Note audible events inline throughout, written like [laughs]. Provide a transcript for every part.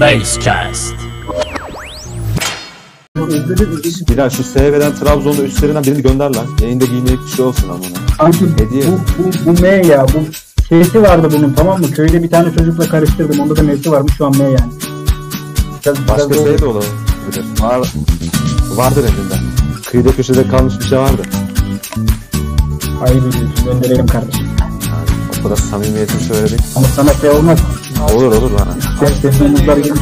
Basecast. Bilal şu S veren Trabzon'da üstlerinden birini gönder lan. Yayında giymelik bir şey olsun ama. Kanki Hediye. bu, bu, bu M ya. Bu şeysi vardı bunun tamam mı? Köyde bir tane çocukla karıştırdım. Onda da M'si varmış şu an M yani. Biraz, Başka biraz şey de olabilir. Var, vardır elinde. Kıyıda köşede kalmış bir şey vardı. Ediyorsun. Gönderelim kardeşim. Yani o kadar samimiyetini söyledik. Ama sana şey olmaz. Olur olur bana. Ben senin omuzlar gelmiş.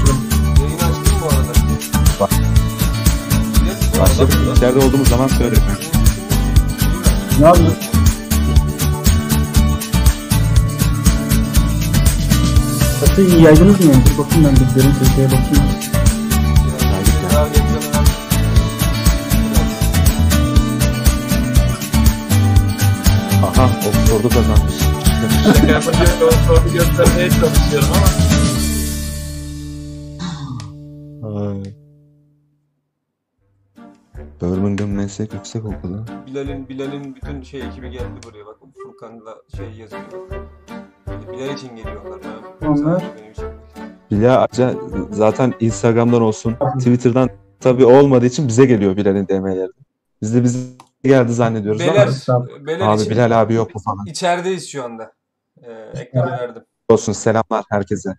Yayın açtın bu arada. Başka içeride olduğumuz zaman söyle. Ne yapıyorsun? Nasıl yaydınız mı? Bir bakayım ben bir görün Türkiye'ye bakayım. Aha Oxford'u kazanmış. O soru göstermeye çalışıyorum ama Ay. Birmingham Meslek Yüksek Okulu. Bilal'in Bilal'in bütün şey ekibi geldi buraya bak Furkan'la şey yazıyor. Bilal için geliyorlar. Ben, Onlar? Bilal Aca zaten Instagram'dan olsun, Twitter'dan tabii olmadığı için bize geliyor Bilal'in DM'leri. Biz de bize geldi zannediyoruz Beyler, ama Beyler abi için Bilal abi yok mu falan. içerideyiz şu anda. Ekranı verdim. Olsun selamlar herkese.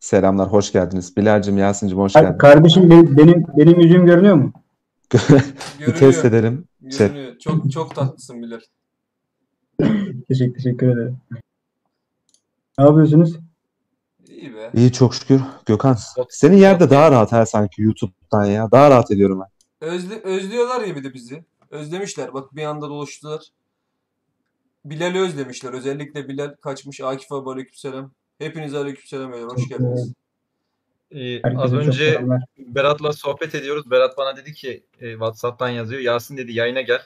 Selamlar, hoş geldiniz. Bilal'cim, Yasin'cim hoş geldin. Kardeşim benim, benim, benim yüzüm görünüyor mu? [laughs] Bir test edelim. Şey, Görünüyor. Çok çok tatlısın Bilal. [laughs] Teşekkür, teşekkür ederim. Ne yapıyorsunuz? İyi be. iyi çok şükür. Gökhan, senin yerde daha rahat her sanki YouTube'dan ya. Daha rahat ediyorum ben. Özle, özlüyorlar ya bir de bizi. Özlemişler. Bak bir anda dolaştılar. Bilal'i özlemişler. Özellikle Bilal kaçmış. Akif abi aleykümselam. Hepinize aleykümselam. beyler. Hoş geldiniz. Ee, az önce. Berat'la sohbet ediyoruz. Berat bana dedi ki e, WhatsApp'tan yazıyor. Yasin dedi yayına gel.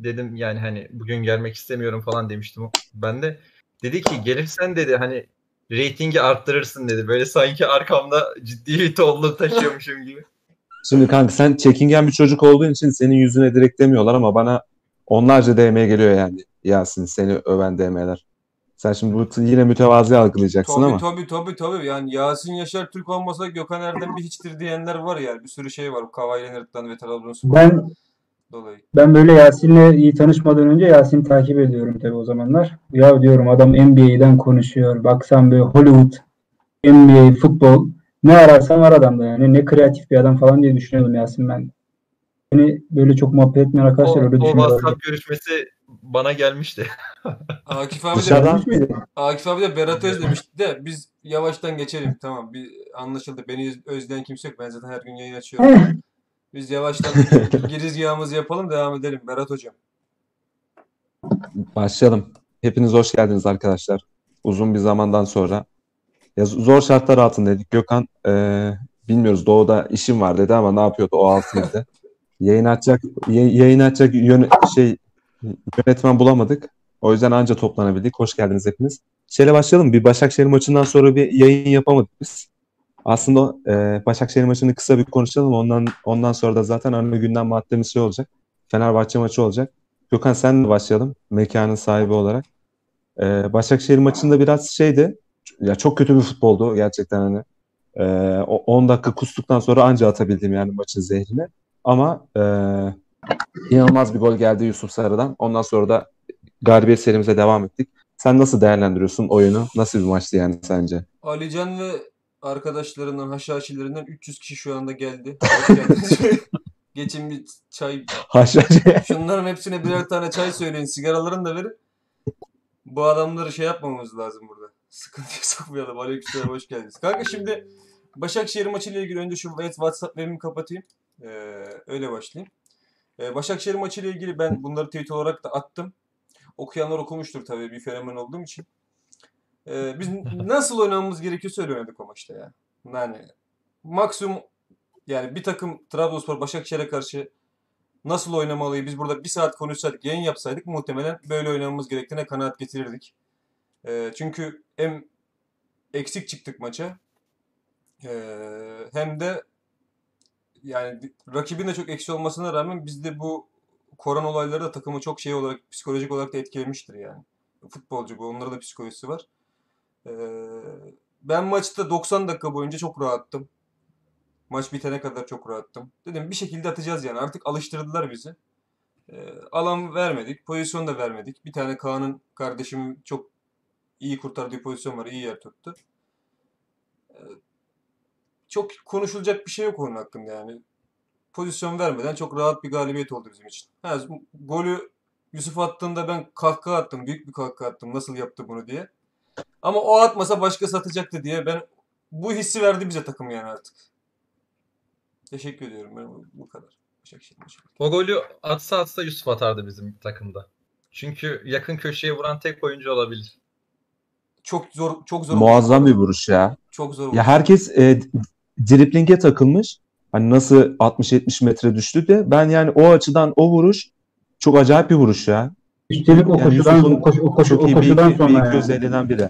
Dedim yani hani bugün gelmek istemiyorum falan demiştim. Ben de dedi ki gelirsen dedi hani reytingi arttırırsın dedi. Böyle sanki arkamda ciddi bir tolluk taşıyormuşum gibi. Şimdi kanka sen çekingen bir çocuk olduğun için senin yüzüne direkt demiyorlar ama bana onlarca DM geliyor yani. Yasin seni öven DM'ler. Sen şimdi bu yine mütevazi algılayacaksın Tabii ama. tabii tabii tabii. Yani Yasin Yaşar Türk olmasa Gökhan Erdem bir hiçtir diyenler var yani. Bir sürü şey var. Kavay Leonard'dan ve Trabzonspor Ben dolayı. ben böyle Yasin'le iyi tanışmadan önce Yasin'i takip ediyorum tabii o zamanlar. Ya diyorum adam NBA'den konuşuyor. Baksan böyle Hollywood, NBA, futbol. Ne ararsan var adamda yani. Ne kreatif bir adam falan diye düşünüyordum Yasin ben. Beni böyle çok muhabbet etmeyen O, arkadaşlar öyle o düşünüyorlar. WhatsApp görüşmesi bana gelmişti. [laughs] Akif abi de, Dışarıdan- müydün? Akif abi de Berat özlemişti de biz yavaştan geçelim. Tamam bir anlaşıldı. Beni öz- özleyen kimse yok. Ben zaten her gün yayın açıyorum. Biz yavaştan [laughs] girizgahımızı yapalım devam edelim. Berat hocam. Başlayalım. Hepiniz hoş geldiniz arkadaşlar. Uzun bir zamandan sonra. Ya zor şartlar altındaydık. Gökhan eee, bilmiyoruz doğuda işim var dedi ama ne yapıyordu o altıydı. [laughs] Yayın açacak yay- yayın açacak yön, şey yönetmen bulamadık. O yüzden anca toplanabildik. Hoş geldiniz hepiniz. Şeyle başlayalım. Bir Başakşehir maçından sonra bir yayın yapamadık biz. Aslında eee Başakşehir maçını kısa bir konuşalım. Ondan ondan sonra da zaten ana gündem maddemiz şey olacak. Fenerbahçe maçı olacak. Gökhan senle başlayalım. Mekanın sahibi olarak. Ee, Başakşehir maçında biraz şeydi. Ya çok kötü bir futboldu gerçekten hani. O 10 dakika kustuktan sonra anca atabildim yani maçın zehrini. Ama e, inanılmaz bir gol geldi Yusuf Sarı'dan. Ondan sonra da galibiyet serimize devam ettik. Sen nasıl değerlendiriyorsun oyunu? Nasıl bir maçtı yani sence? Alican ve arkadaşlarından, haşhaşilerinden 300 kişi şu anda geldi. Geçin bir çay. Haşhaşi. Şunların hepsine birer tane çay söyleyin. Sigaralarını da verin. Bu adamları şey yapmamamız lazım burada. Sıkıntıya sokmayalım. Aleykümselam hoş geldiniz. Kanka şimdi Başakşehir maçıyla ilgili önce şu WhatsApp web'imi kapatayım. Ee, öyle başlayayım. Ee, Başakşehir maçıyla ilgili ben bunları tweet olarak da attım. Okuyanlar okumuştur tabii bir fenomen olduğum için. Ee, biz [laughs] nasıl oynamamız gerekiyor öyle oynadık o maçta ya. Yani maksimum yani bir takım Trabzonspor Başakşehir'e karşı nasıl oynamalıyı biz burada bir saat konuşsaydık, yayın yapsaydık muhtemelen böyle oynamamız gerektiğine kanaat getirirdik. Ee, çünkü hem eksik çıktık maça ee, hem de yani rakibin de çok eksi olmasına rağmen bizde bu korona olayları da takımı çok şey olarak psikolojik olarak da etkilemiştir yani. Futbolcu bu. Onlara da psikolojisi var. Ee, ben maçta 90 dakika boyunca çok rahattım. Maç bitene kadar çok rahattım. Dedim bir şekilde atacağız yani. Artık alıştırdılar bizi. Ee, alan vermedik. Pozisyon da vermedik. Bir tane Kaan'ın kardeşim çok iyi kurtardığı pozisyon var. iyi yer tuttu. Çok konuşulacak bir şey yok onun hakkında yani. Pozisyon vermeden çok rahat bir galibiyet oldu bizim için. Ha, golü Yusuf attığında ben kahkaha attım. Büyük bir kahkaha attım. Nasıl yaptı bunu diye. Ama o atmasa başkası atacaktı diye ben bu hissi verdi bize takım yani artık. Teşekkür ediyorum. Ben bu, bu kadar. Başakşehir maçı. O golü atsa atsa Yusuf atardı bizim takımda. Çünkü yakın köşeye vuran tek oyuncu olabilir. Çok zor çok zor. Muazzam bir vuruş ya. Çok zor. Ya herkes e, driplinge takılmış. Hani nasıl 60-70 metre düştü de ben yani o açıdan o vuruş çok acayip bir vuruş ya. Üstelik o Yani koşudan o, koşu, o, koşu, o bir koşudan iki, sonra bir iki yani. biri.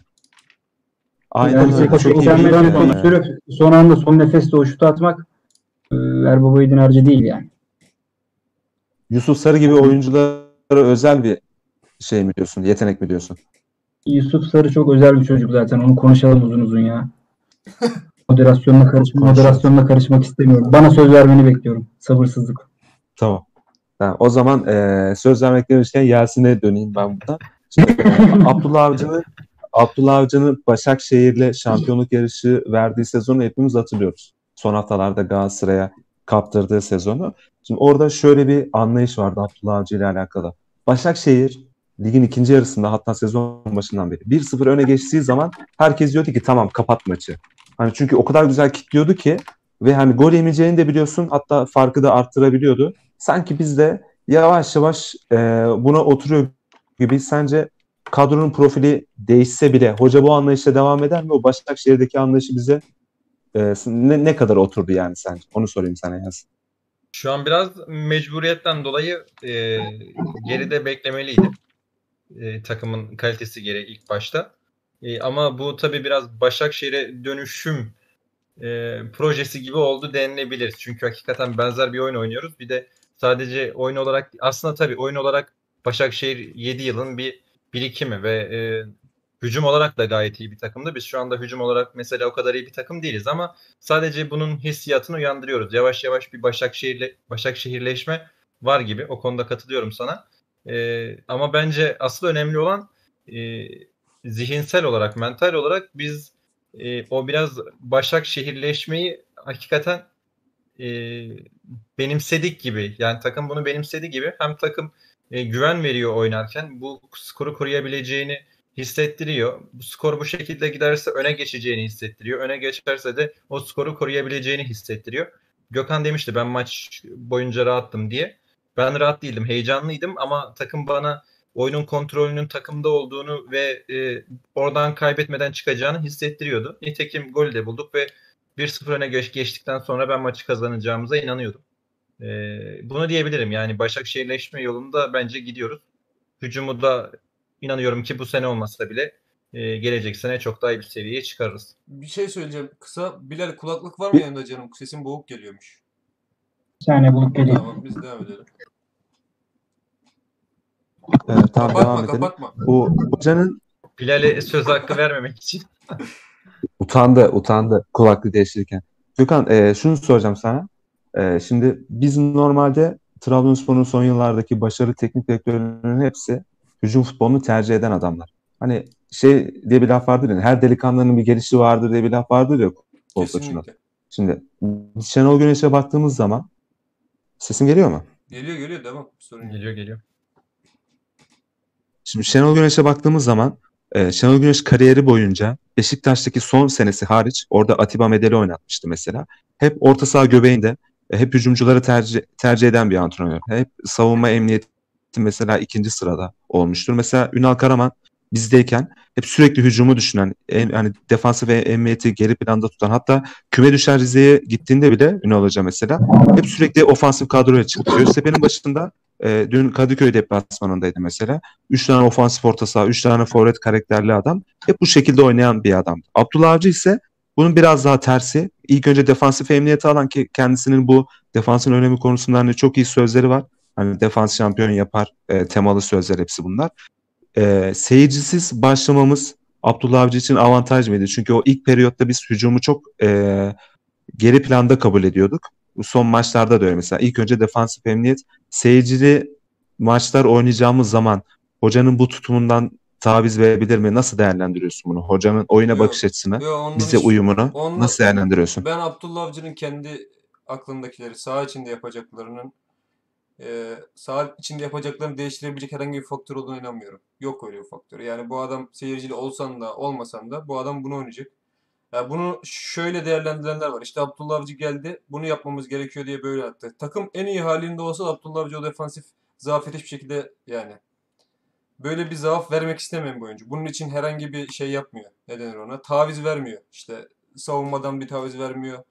Aynen Yani öyle. koşu Çok iyi bir yani. sürüp son anda son nefeste o şutu atmak e, Erbaba Yiğit'in harcı değil yani. Yusuf Sarı gibi oyunculara özel bir şey mi diyorsun? Yetenek mi diyorsun? Yusuf Sarı çok özel bir çocuk zaten. Onu konuşalım uzun uzun ya. [laughs] Moderasyonla karışma, Konuşalım. moderasyonla karışmak istemiyorum. Bana söz vermeni bekliyorum. Sabırsızlık. Tamam. Tamam. O zaman eee söz vermek demişken Yasin'e döneyim ben burada. Şimdi, eee, [laughs] Abdullah Avcı'nın Abdullah Avcı'nın Başakşehir'le şampiyonluk yarışı verdiği sezonu hepimiz hatırlıyoruz. Son haftalarda Galatasaray'a kaptırdığı sezonu. Şimdi orada şöyle bir anlayış vardı Abdullah Avcı ile alakalı. Başakşehir ligin ikinci yarısında hatta sezon başından beri 1-0 öne geçtiği zaman herkes diyordu ki tamam kapat maçı. Hani çünkü o kadar güzel kilitliyordu ki ve hani gol yemeyeceğini de biliyorsun hatta farkı da arttırabiliyordu. Sanki biz de yavaş yavaş e, buna oturuyor gibi sence kadronun profili değişse bile hoca bu anlayışla devam eder mi? O Başakşehir'deki anlayışı bize e, ne, ne kadar oturdu yani sence? Onu sorayım sana Yasin. Şu an biraz mecburiyetten dolayı e, geride beklemeliydi. E, takımın kalitesi gereği ilk başta. E, ama bu tabii biraz Başakşehir'e dönüşüm e, projesi gibi oldu denilebilir. Çünkü hakikaten benzer bir oyun oynuyoruz. Bir de sadece oyun olarak aslında tabii oyun olarak Başakşehir 7 yılın bir birikimi ve e, hücum olarak da gayet iyi bir takımdı. Biz şu anda hücum olarak mesela o kadar iyi bir takım değiliz ama sadece bunun hissiyatını uyandırıyoruz. Yavaş yavaş bir Başakşehirle Başakşehirleşme var gibi. O konuda katılıyorum sana. E, ama bence asıl önemli olan e, zihinsel olarak, mental olarak biz e, o biraz Başakşehirleşmeyi hakikaten e, benimsedik gibi. Yani takım bunu benimsedi gibi. Hem takım e, güven veriyor oynarken bu skoru koruyabileceğini hissettiriyor. Bu skor bu şekilde giderse öne geçeceğini hissettiriyor. Öne geçerse de o skoru koruyabileceğini hissettiriyor. Gökhan demişti ben maç boyunca rahattım diye. Ben rahat değildim, heyecanlıydım ama takım bana oyunun kontrolünün takımda olduğunu ve e, oradan kaybetmeden çıkacağını hissettiriyordu. Nitekim golü de bulduk ve 1-0 öne geç, geçtikten sonra ben maçı kazanacağımıza inanıyordum. E, bunu diyebilirim. Yani Başakşehirleşme yolunda bence gidiyoruz. Hücumu da inanıyorum ki bu sene olmasa bile e, gelecek sene çok daha iyi bir seviyeye çıkarırız. Bir şey söyleyeceğim kısa. Bilal kulaklık var mı yanında canım? Sesin boğuk geliyormuş. Bir saniye bulup geleyim. Tamam biz devam edelim. Evet, tamam kapatma devam edelim. kapatma. Bu hocanın Bilal'e söz hakkı vermemek için. [laughs] utandı, utandı kulaklığı değiştirirken. Gökhan e, şunu soracağım sana. E, şimdi biz normalde Trabzonspor'un son yıllardaki başarılı teknik direktörlerinin hepsi hücum futbolunu tercih eden adamlar. Hani şey diye bir laf vardır ya, her delikanlının bir gelişi vardır diye bir laf vardır ya futbol. Kesinlikle. Şimdi Şenol Güneş'e baktığımız zaman sesim geliyor mu? Geliyor geliyor devam. Sorun. Geliyor geliyor. Şimdi Şenol Güneş'e baktığımız zaman e, Şenol Güneş kariyeri boyunca Beşiktaş'taki son senesi hariç orada Atiba Medeli oynatmıştı mesela. Hep orta saha göbeğinde e, hep hücumcuları tercih, tercih eden bir antrenör. Hep savunma emniyeti mesela ikinci sırada olmuştur. Mesela Ünal Karaman bizdeyken hep sürekli hücumu düşünen, en, hani defansı ve emniyeti geri planda tutan hatta küme düşen Rize'ye gittiğinde bile Ünal Hoca mesela hep sürekli ofansif kadroya çıktı. Göztepe'nin başında e, dün Kadıköy deplasmanındaydı mesela. 3 tane ofansif orta saha, 3 tane forvet karakterli adam. Hep bu şekilde oynayan bir adam. Abdullah Avcı ise bunun biraz daha tersi. İlk önce defansif emniyeti alan ki kendisinin bu defansın önemi konusunda hani çok iyi sözleri var. Hani defans şampiyon yapar e, temalı sözler hepsi bunlar. E, seyircisiz başlamamız Abdullah Avcı için avantaj mıydı? Çünkü o ilk periyotta biz hücumu çok e, geri planda kabul ediyorduk. Son maçlarda da öyle mesela. İlk önce defansif emniyet seyircili maçlar oynayacağımız zaman hocanın bu tutumundan taviz verebilir mi? Nasıl değerlendiriyorsun bunu? Hocanın oyuna Yok, bakış açısını, Yo, bize hiç- uyumunu ondan- nasıl değerlendiriyorsun? Ben Abdullah Avcı'nın kendi aklındakileri, saha içinde yapacaklarının e, saha içinde yapacaklarını değiştirebilecek herhangi bir faktör olduğuna inanmıyorum. Yok öyle bir faktör. Yani bu adam seyircili olsan da olmasan da bu adam bunu oynayacak. Ya bunu şöyle değerlendirenler var. İşte Abdullah Avcı geldi. Bunu yapmamız gerekiyor diye böyle attı. Takım en iyi halinde olsa Abdullah Avcı o defansif zafiyet hiçbir şekilde yani böyle bir zaaf vermek istemeyen bir oyuncu. Bunun için herhangi bir şey yapmıyor. Ne denir ona? Taviz vermiyor. İşte savunmadan bir taviz vermiyor.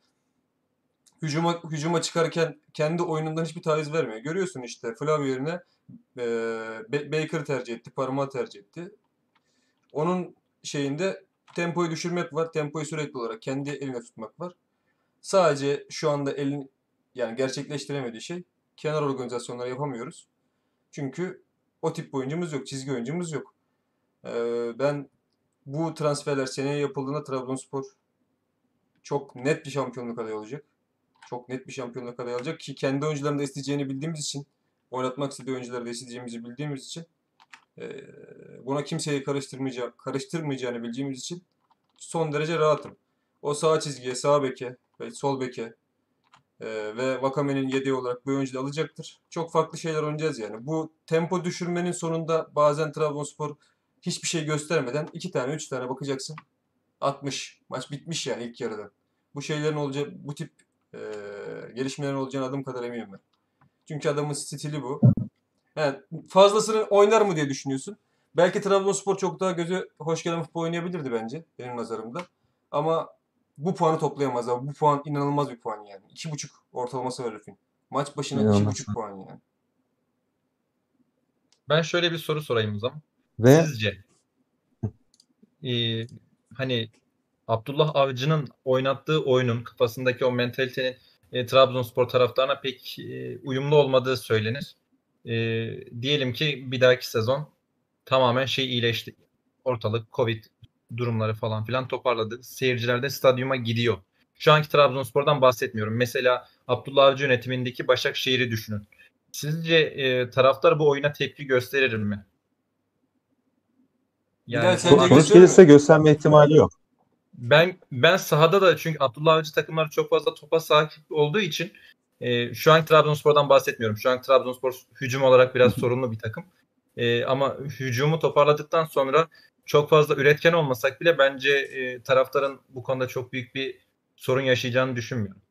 Hücuma, hücuma çıkarken kendi oyunundan hiçbir taviz vermiyor. Görüyorsun işte Flavio yerine e, Baker tercih etti. Parmağı tercih etti. Onun şeyinde tempoyu düşürmek var. Tempoyu sürekli olarak kendi eline tutmak var. Sadece şu anda elin yani gerçekleştiremediği şey kenar organizasyonları yapamıyoruz. Çünkü o tip oyuncumuz yok. Çizgi oyuncumuz yok. Ee, ben bu transferler seneye yapıldığında Trabzonspor çok net bir şampiyonluk adayı olacak. Çok net bir şampiyonluk adayı olacak ki kendi oyuncularını da isteyeceğini bildiğimiz için oynatmak istediği oyuncuları da isteyeceğimizi bildiğimiz için ee, buna kimseyi karıştırmayacağı, karıştırmayacağını bildiğimiz için son derece rahatım. O sağ çizgiye, sağ beke ve sol beke ee, ve Vakame'nin yedeği olarak bu oyuncu alacaktır. Çok farklı şeyler oynayacağız yani. Bu tempo düşürmenin sonunda bazen Trabzonspor hiçbir şey göstermeden iki tane, üç tane bakacaksın. 60. Maç bitmiş yani ilk yarıda. Bu şeylerin olacağı, bu tip e, gelişmelerin olacağına adım kadar eminim ben. Çünkü adamın stili bu. Yani fazlasını oynar mı diye düşünüyorsun. Belki Trabzonspor çok daha gözü hoş gelen futbol oynayabilirdi bence benim nazarımda. Ama bu puanı toplayamaz abi. Bu puan inanılmaz bir puan yani. 2.5 ortalaması var herifin. Maç başına İnanılmaz. 2.5 puan yani. Ben şöyle bir soru sorayım o zaman. Ve Sizce [laughs] e, hani Abdullah Avcı'nın oynattığı oyunun kafasındaki o mentalitenin e, Trabzonspor taraftarına pek e, uyumlu olmadığı söylenir. E, diyelim ki bir dahaki sezon tamamen şey iyileşti. Ortalık Covid durumları falan filan toparladı. Seyirciler de stadyuma gidiyor. Şu anki Trabzonspor'dan bahsetmiyorum. Mesela Abdullah Avcı yönetimindeki Başakşehir'i düşünün. Sizce e, taraftar bu oyuna tepki gösterir mi? gösterir sonuç gelirse gösterme ihtimali yok. Ben ben sahada da çünkü Abdullah Avcı takımları çok fazla topa sahip olduğu için e, şu an Trabzonspor'dan bahsetmiyorum. Şu an Trabzonspor hücum olarak biraz sorunlu bir takım. E, ama hücumu toparladıktan sonra çok fazla üretken olmasak bile bence e, taraftarın bu konuda çok büyük bir sorun yaşayacağını düşünmüyorum.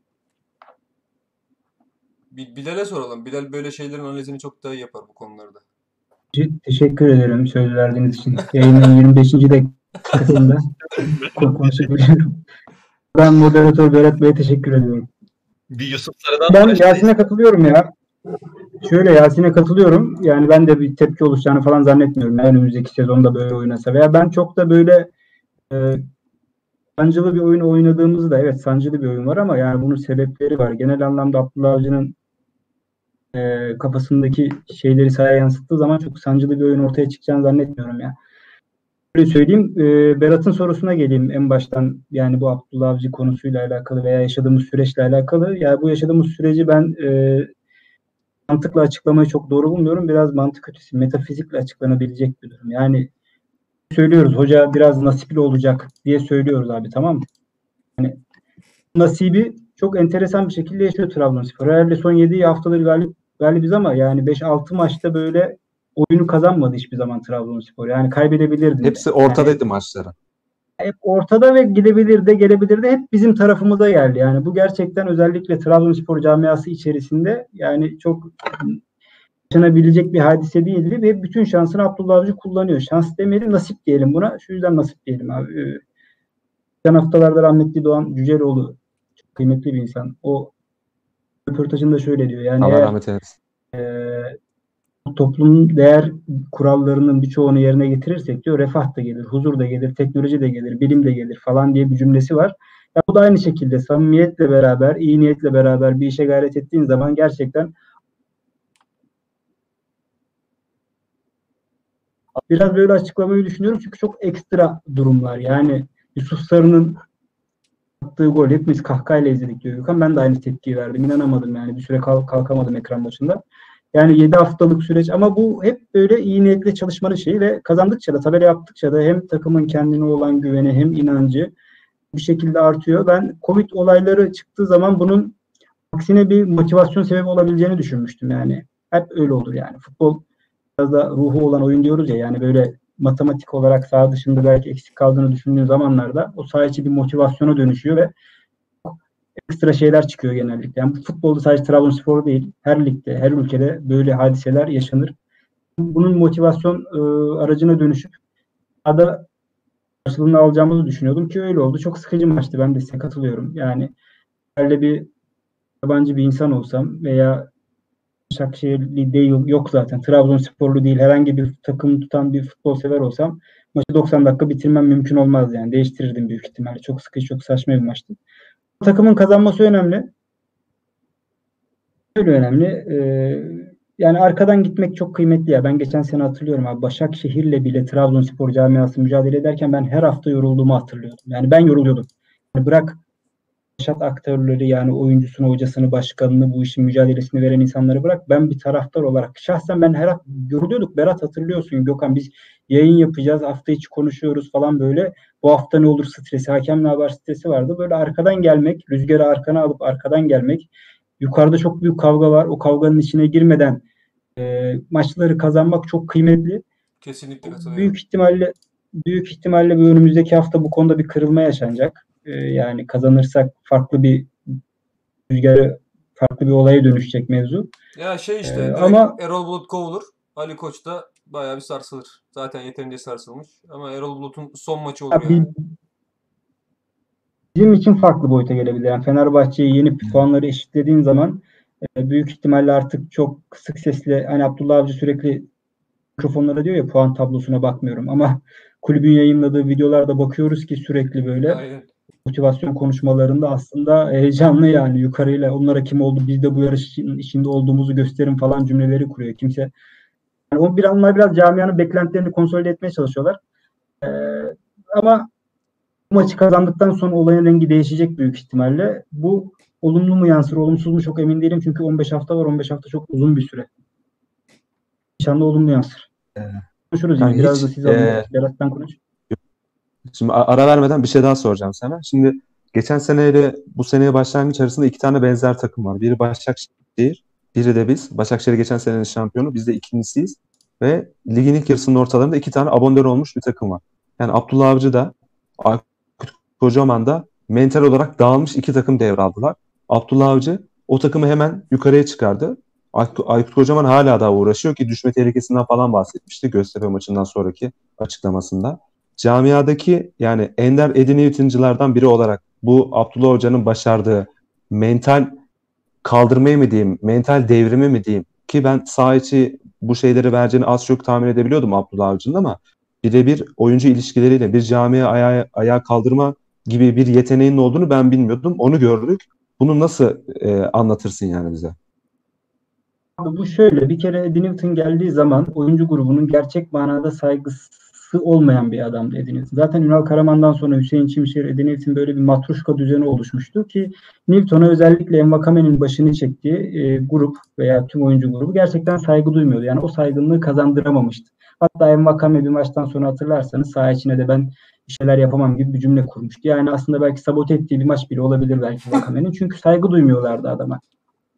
Bi- Bilal'e soralım. Bilal böyle şeylerin analizini çok daha iyi yapar bu konularda. Teşekkür ederim söz verdiğiniz için. Yayının 25. dakikasında ko- konuşabiliyorum. Ben moderatör Berat Bey'e teşekkür ediyorum. Bir Yusuf Sarı'dan Ben. Yasin'e katılıyorum ya. Şöyle Yasin'e katılıyorum. Yani ben de bir tepki oluşacağını falan zannetmiyorum. Yani önümüzdeki sezonda böyle oynasa. Veya ben çok da böyle e, sancılı bir oyun oynadığımızda da evet sancılı bir oyun var ama yani bunun sebepleri var. Genel anlamda Abdullah Avcı'nın e, kafasındaki şeyleri sahaya yansıttığı zaman çok sancılı bir oyun ortaya çıkacağını zannetmiyorum ya. Böyle söyleyeyim. E, Berat'ın sorusuna geleyim en baştan. Yani bu Abdullah Avcı konusuyla alakalı veya yaşadığımız süreçle alakalı. Yani bu yaşadığımız süreci ben e, mantıkla açıklamayı çok doğru bulmuyorum. Biraz mantık ötesi, metafizikle açıklanabilecek bir durum. Yani söylüyoruz hoca biraz nasipli olacak diye söylüyoruz abi tamam mı? Yani nasibi çok enteresan bir şekilde yaşıyor Trabzonspor. Herhalde son 7 haftadır galip, galibiz ama yani 5-6 maçta böyle oyunu kazanmadı hiçbir zaman Trabzonspor. Yani kaybedebilirdi. Hepsi Yani ortadaydı maçların. hep ortada ve gidebilir de gelebilir de hep bizim tarafımıza geldi. Yani bu gerçekten özellikle Trabzonspor camiası içerisinde yani çok yaşanabilecek bir hadise değildi ve bütün şansını Abdullah Avcı kullanıyor. Şans demeyelim nasip diyelim buna. Şu yüzden nasip diyelim abi. Ee, Geçen haftalarda rahmetli Doğan Cüceloğlu çok kıymetli bir insan. O röportajında şöyle diyor. Yani Allah eğer rahmet eylesin. e, toplumun değer kurallarının birçoğunu yerine getirirsek diyor refah da gelir, huzur da gelir, teknoloji de gelir, bilim de gelir falan diye bir cümlesi var. Ya bu da aynı şekilde samimiyetle beraber, iyi niyetle beraber bir işe gayret ettiğin zaman gerçekten biraz böyle açıklamayı düşünüyorum çünkü çok ekstra durumlar. Yani Yusuf Sarı'nın attığı gol hepimiz kahkahayla izledik diyor Gökhan. Ben de aynı tepkiyi verdim. İnanamadım yani. Bir süre kalk kalkamadım ekran başında. Yani 7 haftalık süreç ama bu hep böyle iyi niyetle çalışmanın şeyi ve kazandıkça da tabela yaptıkça da hem takımın kendine olan güveni hem inancı bir şekilde artıyor. Ben Covid olayları çıktığı zaman bunun aksine bir motivasyon sebebi olabileceğini düşünmüştüm yani. Hep öyle olur yani. Futbol biraz da ruhu olan oyun diyoruz ya yani böyle matematik olarak saha dışında belki eksik kaldığını düşündüğün zamanlarda o saha bir motivasyona dönüşüyor ve ekstra şeyler çıkıyor genellikle. Yani futbolda sadece Trabzonspor değil, her ligde, her ülkede böyle hadiseler yaşanır. Bunun motivasyon e, aracına dönüşüp ada karşılığını alacağımızı düşünüyordum ki öyle oldu. Çok sıkıcı maçtı. Ben de size katılıyorum. Yani böyle bir yabancı bir insan olsam veya Başakşehirli değil yok zaten. Trabzonsporlu değil. Herhangi bir takım tutan bir futbol sever olsam maçı 90 dakika bitirmem mümkün olmaz yani. Değiştirirdim büyük ihtimalle. Çok sıkıcı, çok saçma bir maçtı. Takımın kazanması önemli. Öyle önemli. Ee, yani arkadan gitmek çok kıymetli ya. Ben geçen sene hatırlıyorum abi Başakşehir'le bile Trabzonspor camiası mücadele ederken ben her hafta yorulduğumu hatırlıyordum. Yani ben yoruluyordum. Yani bırak şat aktörleri yani oyuncusunu, hocasını, başkanını bu işin mücadelesini veren insanları bırak. Ben bir taraftar olarak şahsen ben her hafta yoruluyorduk. Berat hatırlıyorsun Gökhan biz yayın yapacağız. Hafta içi konuşuyoruz falan böyle. Bu hafta ne olur stresi, hakem ne haber stresi vardı. Böyle arkadan gelmek, rüzgarı arkana alıp arkadan gelmek. Yukarıda çok büyük kavga var. O kavganın içine girmeden e, maçları kazanmak çok kıymetli. Kesinlikle katılıyorum. Büyük ihtimalle büyük ihtimalle bu önümüzdeki hafta bu konuda bir kırılma yaşanacak. E, yani kazanırsak farklı bir rüzgarı farklı bir olaya dönüşecek mevzu. Ya şey işte Ee, ama- Erol Bulut kovulur. Ali Koç da bayağı bir sarsılır. Zaten yeterince sarsılmış. Ama Erol Bulut'un son maçı bir- yani. bizim için farklı boyuta gelebilir. Yani Fenerbahçe'yi yenip puanları eşitlediğin zaman e, büyük ihtimalle artık çok kısık sesle hani Abdullah Avcı sürekli mikrofonlara diyor ya puan tablosuna bakmıyorum ama [laughs] kulübün yayınladığı videolarda bakıyoruz ki sürekli böyle Aynen. Motivasyon konuşmalarında aslında heyecanlı yani yukarıyla onlara kim oldu biz de bu yarışın içinde olduğumuzu gösterin falan cümleleri kuruyor. Kimse yani o biraz onlar biraz camianın beklentilerini konsolide etmeye çalışıyorlar. Ee, ama bu maçı kazandıktan sonra olayın rengi değişecek büyük ihtimalle. Bu olumlu mu yansır, olumsuz mu çok emin değilim. Çünkü 15 hafta var. 15 hafta çok uzun bir süre. İnşallah olumlu yansır. Evet. Konuşuruz Yani yani. Biraz hiç, da siz e, Berat'tan konuş. Şimdi ara vermeden bir şey daha soracağım sana. Şimdi geçen seneyle bu seneye başlangıç arasında iki tane benzer takım var. Biri Başakşehir, biri de biz. Başakşehir geçen senenin şampiyonu, biz de ikincisiyiz. Ve ligin ilk yarısının ortalarında iki tane abonör olmuş bir takım var. Yani Abdullah Avcı da Aykut Kocaman da mental olarak dağılmış iki takım devraldılar. Abdullah Avcı o takımı hemen yukarıya çıkardı. Aykut Kocaman hala daha uğraşıyor ki düşme tehlikesinden falan bahsetmişti Göztepe maçından sonraki açıklamasında camiadaki yani ender Eddie Newton'cılardan biri olarak bu Abdullah Hoca'nın başardığı mental kaldırmayı mı diyeyim, mental devrimi mi diyeyim ki ben sağ içi bu şeyleri vereceğini az çok tahmin edebiliyordum Abdullah Avcı'nın ama birebir oyuncu ilişkileriyle bir camiye ayağa, ayağa kaldırma gibi bir yeteneğinin olduğunu ben bilmiyordum. Onu gördük. Bunu nasıl e, anlatırsın yani bize? Abi bu şöyle bir kere Newton geldiği zaman oyuncu grubunun gerçek manada saygısı olmayan bir adamdı Eddie Newton. Zaten Ünal Karaman'dan sonra Hüseyin Çimşir, Eddie Newton böyle bir matruşka düzeni oluşmuştu ki Newton'a özellikle Envakame'nin başını çektiği e, grup veya tüm oyuncu grubu gerçekten saygı duymuyordu. Yani o saygınlığı kazandıramamıştı. Hatta Envakame bir maçtan sonra hatırlarsanız saha içine de ben bir şeyler yapamam gibi bir cümle kurmuştu. Yani aslında belki sabote ettiği bir maç bile olabilir belki Vakame'nin. Çünkü saygı duymuyorlardı adama.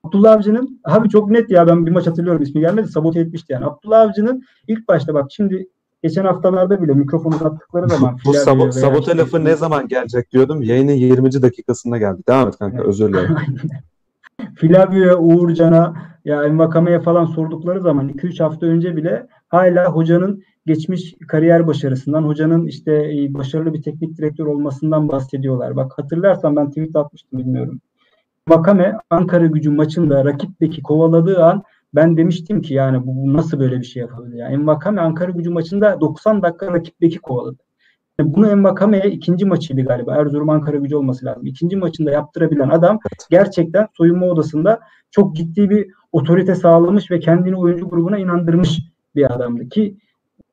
Abdullah Avcı'nın abi çok net ya ben bir maç hatırlıyorum ismi gelmedi sabote etmişti yani. Abdullah Avcı'nın ilk başta bak şimdi geçen haftalarda bile mikrofonu uzattıkları [laughs] zaman Bu veya sabote işte- lafı ne zaman gelecek diyordum. Yayının 20. dakikasında geldi. Devam et kanka özür dilerim. [laughs] Flavio'ya, Uğurcan'a ya Envakame'ye falan sordukları zaman 2-3 hafta önce bile hala hocanın geçmiş kariyer başarısından, hocanın işte e, başarılı bir teknik direktör olmasından bahsediyorlar. Bak hatırlarsan ben tweet atmıştım bilmiyorum. Vakame Ankara gücü maçında rakip beki kovaladığı an ben demiştim ki yani bu, nasıl böyle bir şey yapabilir? Yani Envakame Ankara gücü maçında 90 dakika rakip beki kovaladı. Yani bunu Envakame'ye ikinci maçıydı galiba. Erzurum Ankara gücü olması lazım. İkinci maçında yaptırabilen adam gerçekten soyunma odasında çok ciddi bir otorite sağlamış ve kendini oyuncu grubuna inandırmış bir adamdı ki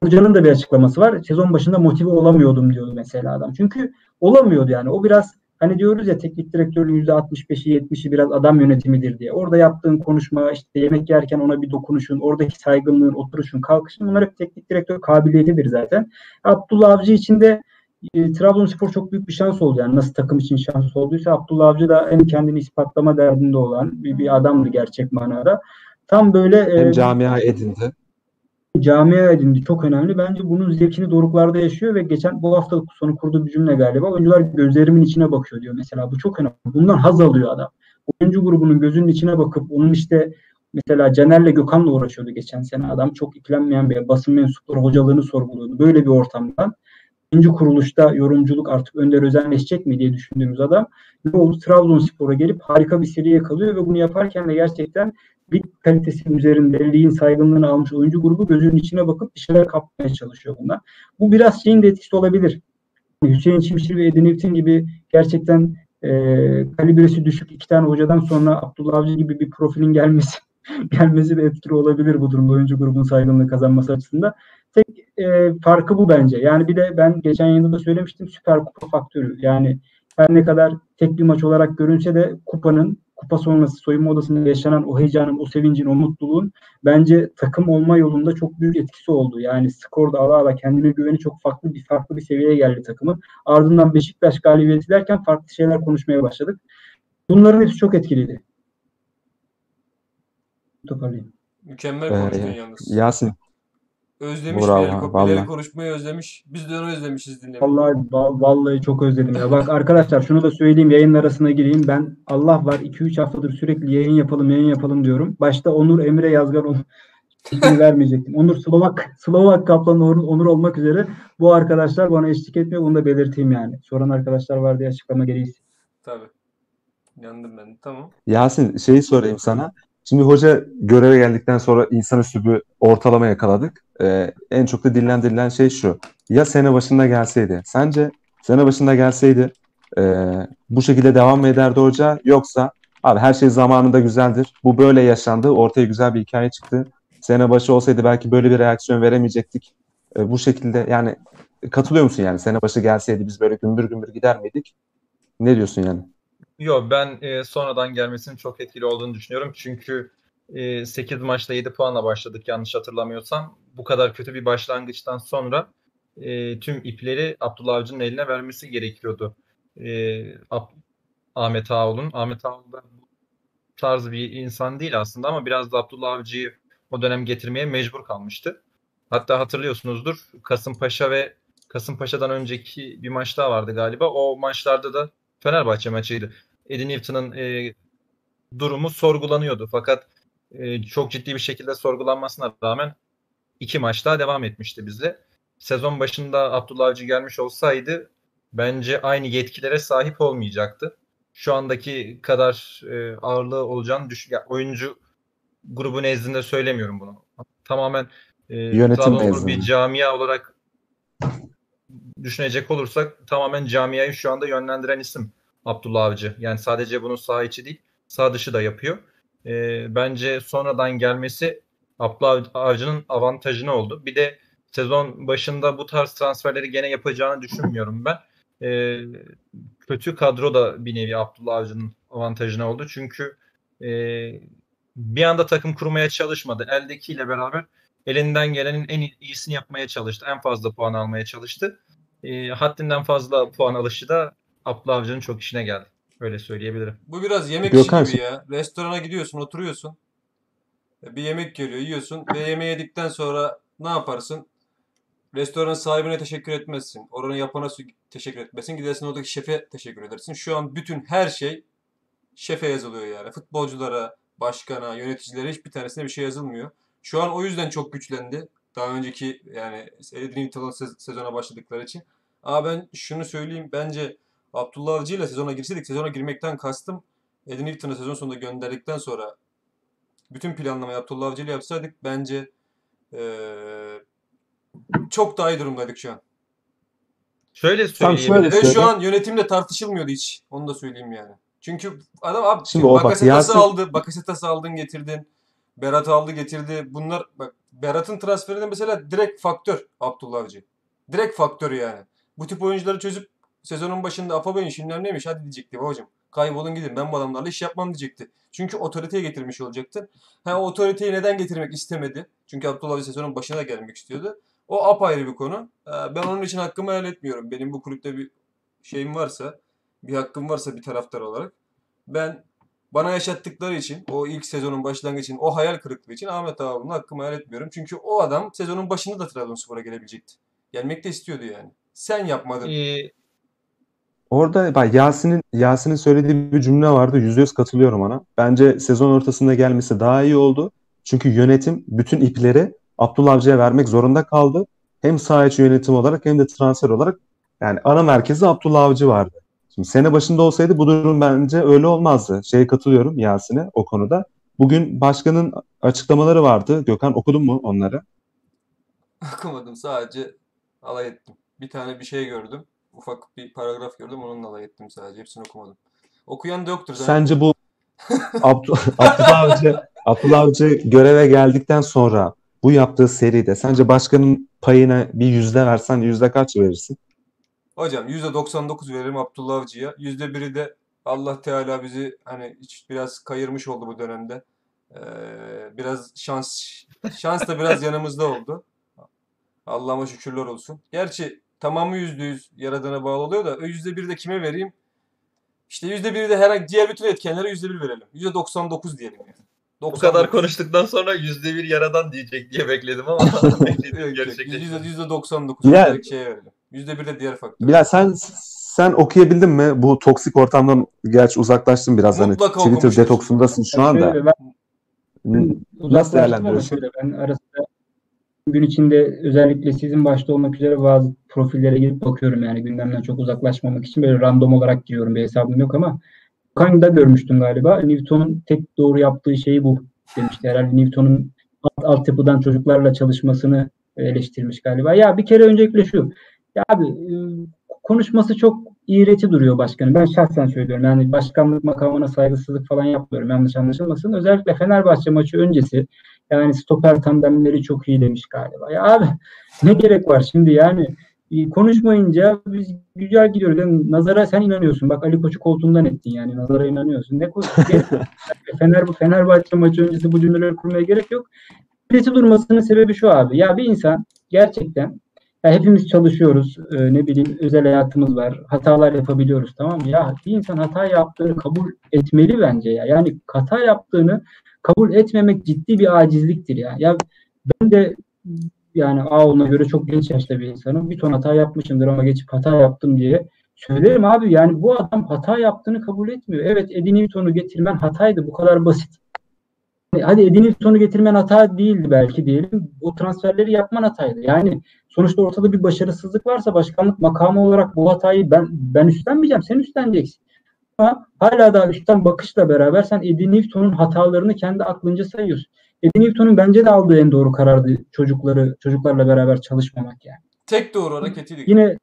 Hocanın da bir açıklaması var. Sezon başında motive olamıyordum diyordu mesela adam. Çünkü olamıyordu yani. O biraz hani diyoruz ya teknik direktörün %65'i 70'i biraz adam yönetimidir diye. Orada yaptığın konuşma, işte yemek yerken ona bir dokunuşun, oradaki saygınlığın, oturuşun, kalkışın bunlar hep teknik direktör kabiliyetidir zaten. Abdullah Avcı için de e, Trabzonspor çok büyük bir şans oldu. Yani nasıl takım için şans olduysa Abdullah Avcı da en kendini ispatlama derdinde olan bir, bir adamdı gerçek manada. Tam böyle Hem e, camia edindi. Camia edindi. Çok önemli. Bence bunun zevkini doruklarda yaşıyor ve geçen bu hafta sonu kurduğu bir cümle galiba. Oyuncular gözlerimin içine bakıyor diyor mesela. Bu çok önemli. Bundan haz alıyor adam. Oyuncu grubunun gözünün içine bakıp onun işte mesela Caner'le Gökhan'la uğraşıyordu geçen sene. Adam çok iklenmeyen bir basın mensupları hocalığını sorguluyordu. Böyle bir ortamdan ikinci kuruluşta yorumculuk artık Önder Özenleşecek mi diye düşündüğümüz adam ne oldu? Trabzonspor'a gelip harika bir seri yakalıyor ve bunu yaparken de gerçekten lig kalitesinin üzerinde ligin saygınlığını almış oyuncu grubu gözünün içine bakıp bir şeyler kapmaya çalışıyor bunlar. Bu biraz şeyin de etkisi olabilir. Hüseyin Çimşir ve Edin Evtin gibi gerçekten e, kalibresi düşük iki tane hocadan sonra Abdullah Avcı gibi bir profilin gelmesi [laughs] gelmesi de etkili olabilir bu durumda oyuncu grubunun saygınlığı kazanması açısından. Tek e, farkı bu bence. Yani bir de ben geçen yayında da söylemiştim Süper Kupa faktörü. Yani her ne kadar tek bir maç olarak görünse de kupanın kupa sonrası soyunma odasında yaşanan o heyecanın, o sevincin, o mutluluğun bence takım olma yolunda çok büyük etkisi oldu. Yani skorda ala ala kendine güveni çok farklı bir farklı bir seviyeye geldi takımın. Ardından Beşiktaş galibiyeti derken farklı şeyler konuşmaya başladık. Bunların hepsi çok etkiliydi. Toparlayayım. Mükemmel Ee, konuştun yalnız. Yasin Özlemiş Bravo, vallahi. konuşmayı özlemiş. Biz de onu özlemişiz dinlemeyi. Vallahi va- vallahi çok özledim ya. Bak arkadaşlar şunu da söyleyeyim yayın arasına gireyim. Ben Allah var 2-3 haftadır sürekli yayın yapalım yayın yapalım diyorum. Başta Onur Emre Yazgar Onur [laughs] ismini vermeyecektim. Onur Slovak Slovak Kaplan Onur, Onur olmak üzere bu arkadaşlar bana eşlik etmiyor. Bunu da belirteyim yani. Soran arkadaşlar var diye açıklama gereği. Tabii. Yandım ben. Tamam. Yasin şeyi sorayım sana. Şimdi hoca göreve geldikten sonra insanüstü bir ortalama yakaladık. Ee, en çok da dillendirilen şey şu. Ya sene başında gelseydi. Sence sene başında gelseydi e, bu şekilde devam mı ederdi hoca? Yoksa abi her şey zamanında güzeldir. Bu böyle yaşandı. Ortaya güzel bir hikaye çıktı. Sene başı olsaydı belki böyle bir reaksiyon veremeyecektik. E, bu şekilde yani katılıyor musun yani? Sene başı gelseydi biz böyle gümbür gümbür gider miydik? Ne diyorsun yani? Yok ben e, sonradan gelmesinin çok etkili olduğunu düşünüyorum. Çünkü e, 8 maçta 7 puanla başladık yanlış hatırlamıyorsam. Bu kadar kötü bir başlangıçtan sonra e, tüm ipleri Abdullah Avcı'nın eline vermesi gerekiyordu. E, Ab- Ahmet Ağol'un. Ahmet Ağol da bu tarz bir insan değil aslında ama biraz da Abdullah Avcı'yı o dönem getirmeye mecbur kalmıştı. Hatta hatırlıyorsunuzdur Kasımpaşa ve Kasımpaşa'dan önceki bir maç daha vardı galiba. O maçlarda da Fenerbahçe maçıydı. Eddie Newton'ın e, durumu sorgulanıyordu. Fakat e, çok ciddi bir şekilde sorgulanmasına rağmen iki maç daha devam etmişti bizle. Sezon başında Abdullah Avcı gelmiş olsaydı bence aynı yetkilere sahip olmayacaktı. Şu andaki kadar e, ağırlığı olacağını düşün. ya oyuncu grubu nezdinde söylemiyorum bunu. Tamamen e, Yönetim bir camia olarak düşünecek olursak tamamen camiayı şu anda yönlendiren isim Abdullah Avcı. Yani sadece bunu sağ içi değil sağ dışı da yapıyor. Ee, bence sonradan gelmesi Abdullah Avcı'nın avantajını oldu. Bir de sezon başında bu tarz transferleri gene yapacağını düşünmüyorum ben. Ee, kötü kadro da bir nevi Abdullah Avcı'nın avantajına oldu. Çünkü e, bir anda takım kurmaya çalışmadı. Eldekiyle beraber elinden gelenin en iyisini yapmaya çalıştı. En fazla puan almaya çalıştı. E, haddinden fazla puan alışı da Abdullah Avcı'nın çok işine geldi. Öyle söyleyebilirim. Bu biraz yemek Gökhan, işi gibi ya. Restorana gidiyorsun, oturuyorsun. Bir yemek geliyor, yiyorsun ve yemeği yedikten sonra ne yaparsın? Restoranın sahibine teşekkür etmezsin. Oranın yapana teşekkür etmezsin. Gidersin oradaki şefe teşekkür edersin. Şu an bütün her şey şefe yazılıyor yani. Futbolculara, başkana, yöneticilere hiçbir tanesine bir şey yazılmıyor. Şu an o yüzden çok güçlendi. Daha önceki yani se- sezona başladıkları için. Ama ben şunu söyleyeyim. Bence Abdullah Avcı ile sezona girseydik, sezona girmekten kastım Eddie Newton'u sezon sonunda gönderdikten sonra bütün planlamayı Abdullah Avcı ile yapsaydık bence eee, çok daha iyi durumdaydık şu an. Şöyle Tam söyleyebilirim. şöyle Ve şu an yönetimle tartışılmıyordu hiç. Onu da söyleyeyim yani. Çünkü adam abi Şimdi o bak, Bakasetas'ı Yasin- aldı. Bakasetas'ı aldın getirdin. Berat aldı getirdi. Bunlar bak Berat'ın transferinde mesela direkt faktör Abdullah Avcı. Direkt faktör yani. Bu tip oyuncuları çözüp sezonun başında Afa Bey'in şimdiler neymiş hadi diyecekti babacım. Kaybolun gidin ben bu adamlarla iş yapmam diyecekti. Çünkü otoriteyi getirmiş olacaktı. Ha otoriteyi neden getirmek istemedi? Çünkü Abdullah sezonun başına gelmek istiyordu. O apayrı bir konu. Ee, Ben onun için hakkımı helal etmiyorum. Benim bu kulüpte bir şeyim varsa, bir hakkım varsa bir taraftar olarak. Ben bana yaşattıkları için, o ilk sezonun başlangıcı için, o hayal kırıklığı için Ahmet Ağaoğlu'na hakkımı helal etmiyorum. Çünkü o adam sezonun başında da Trabzonspor'a gelebilecekti. Gelmek de istiyordu yani. Sen yapmadın. Ee, Orada bak Yasin'in Yasin'in söylediği bir cümle vardı. Yüzde yüz katılıyorum ona. Bence sezon ortasında gelmesi daha iyi oldu. Çünkü yönetim bütün ipleri Abdullah Avcı'ya vermek zorunda kaldı. Hem saha yönetim olarak hem de transfer olarak yani ana merkezi Abdullah Avcı vardı. Şimdi sene başında olsaydı bu durum bence öyle olmazdı. Şeye katılıyorum Yasin'e o konuda. Bugün başkanın açıklamaları vardı. Gökhan okudun mu onları? Okumadım sadece alay ettim. Bir tane bir şey gördüm. Ufak bir paragraf gördüm onunla alay ettim sadece. Hepsini okumadım. Okuyan da yoktur zaten. Sence bu [laughs] Abdu- Abdullah Avcı, Abdullah Avcı göreve geldikten sonra bu yaptığı seride sence başkanın payına bir yüzde versen yüzde kaç verirsin? Hocam %99 veririm Abdullah Avcı'ya. %1'i de Allah Teala bizi hani biraz kayırmış oldu bu dönemde. Ee, biraz şans şans da biraz yanımızda oldu. Allah'ıma şükürler olsun. Gerçi tamamı %100 yaradana bağlı oluyor da o %1'i de kime vereyim? İşte %1'i de herhangi diğer bütün etkenlere %1 verelim. %99 diyelim yani. bu 99. kadar konuştuktan sonra yüzde bir yaradan diyecek diye bekledim ama [laughs] [laughs] beklediğim gerçekleşti. %, %99 Ya- direkt şeye verelim. %1 de diğer faktör. Bilal sen sen okuyabildin mi? Bu toksik ortamdan gerçi uzaklaştın biraz hani Mutlaka Twitter okumuşuz. detoksundasın şu anda. Ben Nasıl değerlendiriyorsun? şöyle ben arasında gün içinde özellikle sizin başta olmak üzere bazı profillere girip bakıyorum yani gündemden çok uzaklaşmamak için böyle random olarak giriyorum bir hesabım yok ama Kang'da görmüştüm galiba. Newton'un tek doğru yaptığı şey bu demişti. Herhalde Newton'un alt, altyapıdan çocuklarla çalışmasını eleştirmiş galiba. Ya bir kere öncelikle şu. Ya abi e, konuşması çok iğreti duruyor başkanım. Ben şahsen söylüyorum. Yani başkanlık makamına saygısızlık falan yapmıyorum. Yanlış anlaşılmasın. Özellikle Fenerbahçe maçı öncesi yani stoper tandemleri çok iyi demiş galiba. Ya abi ne gerek var şimdi yani e, konuşmayınca biz güzel gidiyoruz. Yani nazara sen inanıyorsun. Bak Ali Koç'u koltuğundan ettin yani. Nazara inanıyorsun. Ne koç? [laughs] Fener, Fenerbahçe maçı öncesi bu cümleleri kurmaya gerek yok. Birisi durmasının sebebi şu abi. Ya bir insan gerçekten ya hepimiz çalışıyoruz. e, ne bileyim özel hayatımız var. Hatalar yapabiliyoruz tamam mı? Ya bir insan hata yaptığını kabul etmeli bence ya. Yani hata yaptığını kabul etmemek ciddi bir acizliktir ya. Ya ben de yani Ağol'una göre çok genç yaşta bir insanım. Bir ton hata yapmışımdır ama geçip hata yaptım diye söylerim abi. Yani bu adam hata yaptığını kabul etmiyor. Evet Eddie Newton'u getirmen hataydı. Bu kadar basit. Hadi Eddie Newton'u getirmen hata değildi belki diyelim. O transferleri yapman hataydı. Yani sonuçta ortada bir başarısızlık varsa başkanlık makamı olarak bu hatayı ben ben üstlenmeyeceğim. Sen üstleneceksin. Ama hala daha üstten bakışla beraber sen Eddie Newton'un hatalarını kendi aklınca sayıyorsun. Eddie Newton'un bence de aldığı en doğru karardı çocukları çocuklarla beraber çalışmamak yani. Tek doğru hareketiydi. Yine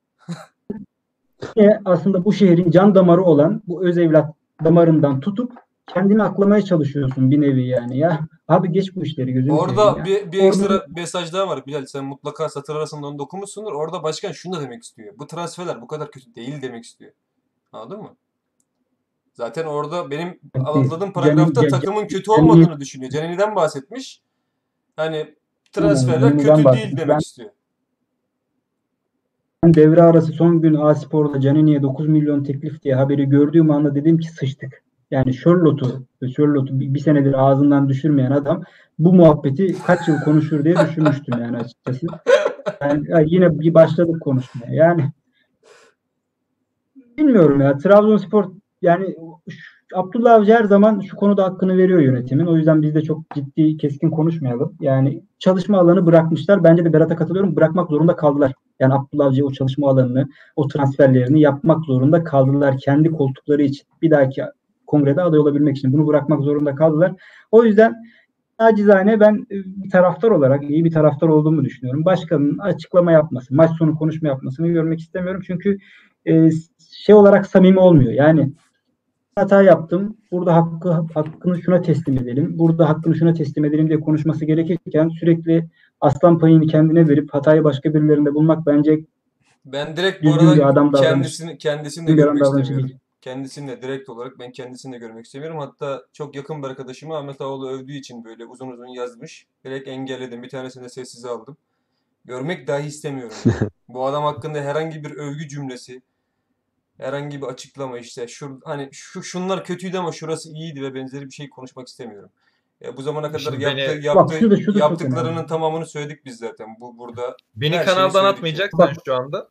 [laughs] yine aslında bu şehrin can damarı olan bu öz evlat damarından tutup kendini aklamaya çalışıyorsun bir nevi yani ya. Abi geç bu işleri gözünü Orada bir, bir Orada- ekstra mesaj daha var Bilal. Sen mutlaka satır arasında onu dokunmuşsundur. Orada başkan şunu da demek istiyor. Bu transferler bu kadar kötü değil demek istiyor. Anladın mı? Zaten orada benim anladığım paragrafta takımın kötü olmadığını düşünüyor. Ceneli'den bahsetmiş. Hani transferler Cemili'den kötü değil bahsetmiş. demek Ben- istiyor. Ben devre arası son gün A-Spor'da Canini'ye 9 milyon teklif diye haberi gördüğüm anda dedim ki sıçtık. Yani Charlotte'u, Charlotte'u bir, bir senedir ağzından düşürmeyen adam bu muhabbeti kaç yıl konuşur diye düşünmüştüm yani açıkçası. Yani, ya yine bir başladık konuşmaya. Yani bilmiyorum ya Trabzonspor yani Abdullah Avcı her zaman şu konuda hakkını veriyor yönetimin. O yüzden biz de çok ciddi keskin konuşmayalım. Yani çalışma alanı bırakmışlar. Bence de Berat'a katılıyorum. Bırakmak zorunda kaldılar. Yani Abdullah Avcı'ya o çalışma alanını, o transferlerini yapmak zorunda kaldılar. Kendi koltukları için. Bir dahaki kongrede aday olabilmek için. Bunu bırakmak zorunda kaldılar. O yüzden acizane ben e, bir taraftar olarak iyi bir taraftar olduğumu düşünüyorum. Başkanın açıklama yapması, maç sonu konuşma yapmasını görmek istemiyorum. Çünkü e, şey olarak samimi olmuyor. Yani hata yaptım. Burada hakkı hakkını şuna teslim edelim. Burada hakkını şuna teslim edelim diye konuşması gerekirken sürekli aslan payını kendine verip hatayı başka birilerinde bulmak bence Ben direkt bu arada adam davranış- kendisini, kendisini de görmek istemiyorum. değil. Kendisini de direkt olarak ben kendisini de görmek istemiyorum. Hatta çok yakın bir arkadaşımı Ahmet Ağoğlu övdüğü için böyle uzun uzun yazmış. Direkt engelledim. Bir tanesini de sessize aldım. Görmek dahi istemiyorum. [laughs] Bu adam hakkında herhangi bir övgü cümlesi, herhangi bir açıklama işte şu hani şu şunlar kötüydü ama şurası iyiydi ve benzeri bir şey konuşmak istemiyorum. E, bu zamana kadar Şimdi yaptığı, beni- yaptığı, Bak şu da- şu da çok yaptıklarının önemli. tamamını söyledik biz zaten. Bu burada Beni kanaldan atmayacaksan Bak. şu anda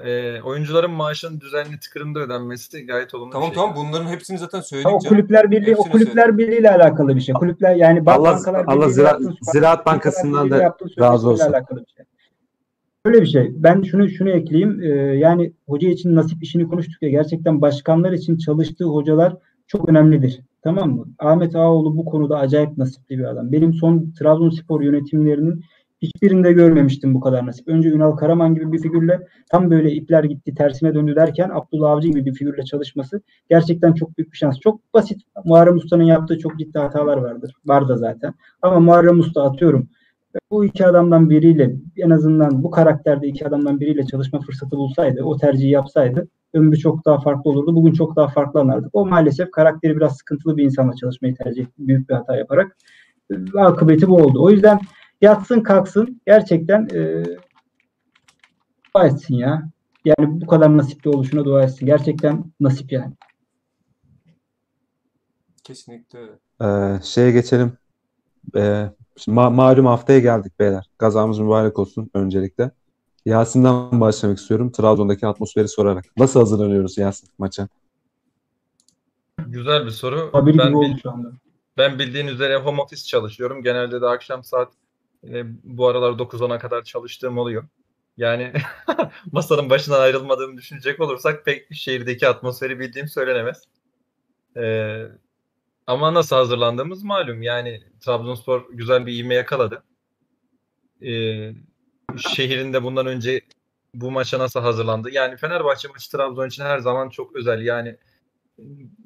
e, oyuncuların maaşının düzenli tıkırında ödenmesi de gayet olumlu tamam bir şey. tamam bunların hepsini zaten söyledik canım. kulüpler birliği o kulüpler birliği ile alakalı bir şey. Kulüpler yani Allah- bankalar Allah yaptığın- Ziraat bankalar Bankası'ndan da razı olsun. alakalı bir şey. Böyle bir şey. Ben şunu şunu ekleyeyim. Ee, yani hoca için nasip işini konuştuk ya. Gerçekten başkanlar için çalıştığı hocalar çok önemlidir. Tamam mı? Ahmet Ağaoğlu bu konuda acayip nasipli bir adam. Benim son Trabzonspor yönetimlerinin hiçbirinde görmemiştim bu kadar nasip. Önce Ünal Karaman gibi bir figürle tam böyle ipler gitti tersine döndü derken Abdullah Avcı gibi bir figürle çalışması gerçekten çok büyük bir şans. Çok basit. Muharrem Usta'nın yaptığı çok ciddi hatalar vardır. Var da zaten. Ama Muharrem Usta atıyorum bu iki adamdan biriyle en azından bu karakterde iki adamdan biriyle çalışma fırsatı bulsaydı, o tercihi yapsaydı ömrü çok daha farklı olurdu. Bugün çok daha farklı anlardık. O maalesef karakteri biraz sıkıntılı bir insanla çalışmayı tercih etti. Büyük bir hata yaparak. Ee, Akıbeti bu oldu. O yüzden yatsın kalksın gerçekten e, dua etsin ya. Yani bu kadar nasipli oluşuna dua etsin. Gerçekten nasip yani. Kesinlikle. Ee, şeye geçelim. Ee, şimdi ma- malum haftaya geldik beyler. Gazamız mübarek olsun öncelikle. Yasin'den başlamak istiyorum. Trabzon'daki atmosferi sorarak. Nasıl hazırlanıyoruz Yasin maça? Güzel bir soru. Haberi ben, bil- şu anda. ben bildiğin üzere home office çalışıyorum. Genelde de akşam saat e, bu aralar 9-10'a kadar çalıştığım oluyor. Yani [laughs] masanın başından ayrılmadığımı düşünecek olursak pek şehirdeki atmosferi bildiğim söylenemez. Ee, ama nasıl hazırlandığımız malum. Yani Trabzonspor güzel bir ivme yakaladı. Ee, şehrinde bundan önce bu maça nasıl hazırlandı? Yani Fenerbahçe maçı Trabzon için her zaman çok özel. Yani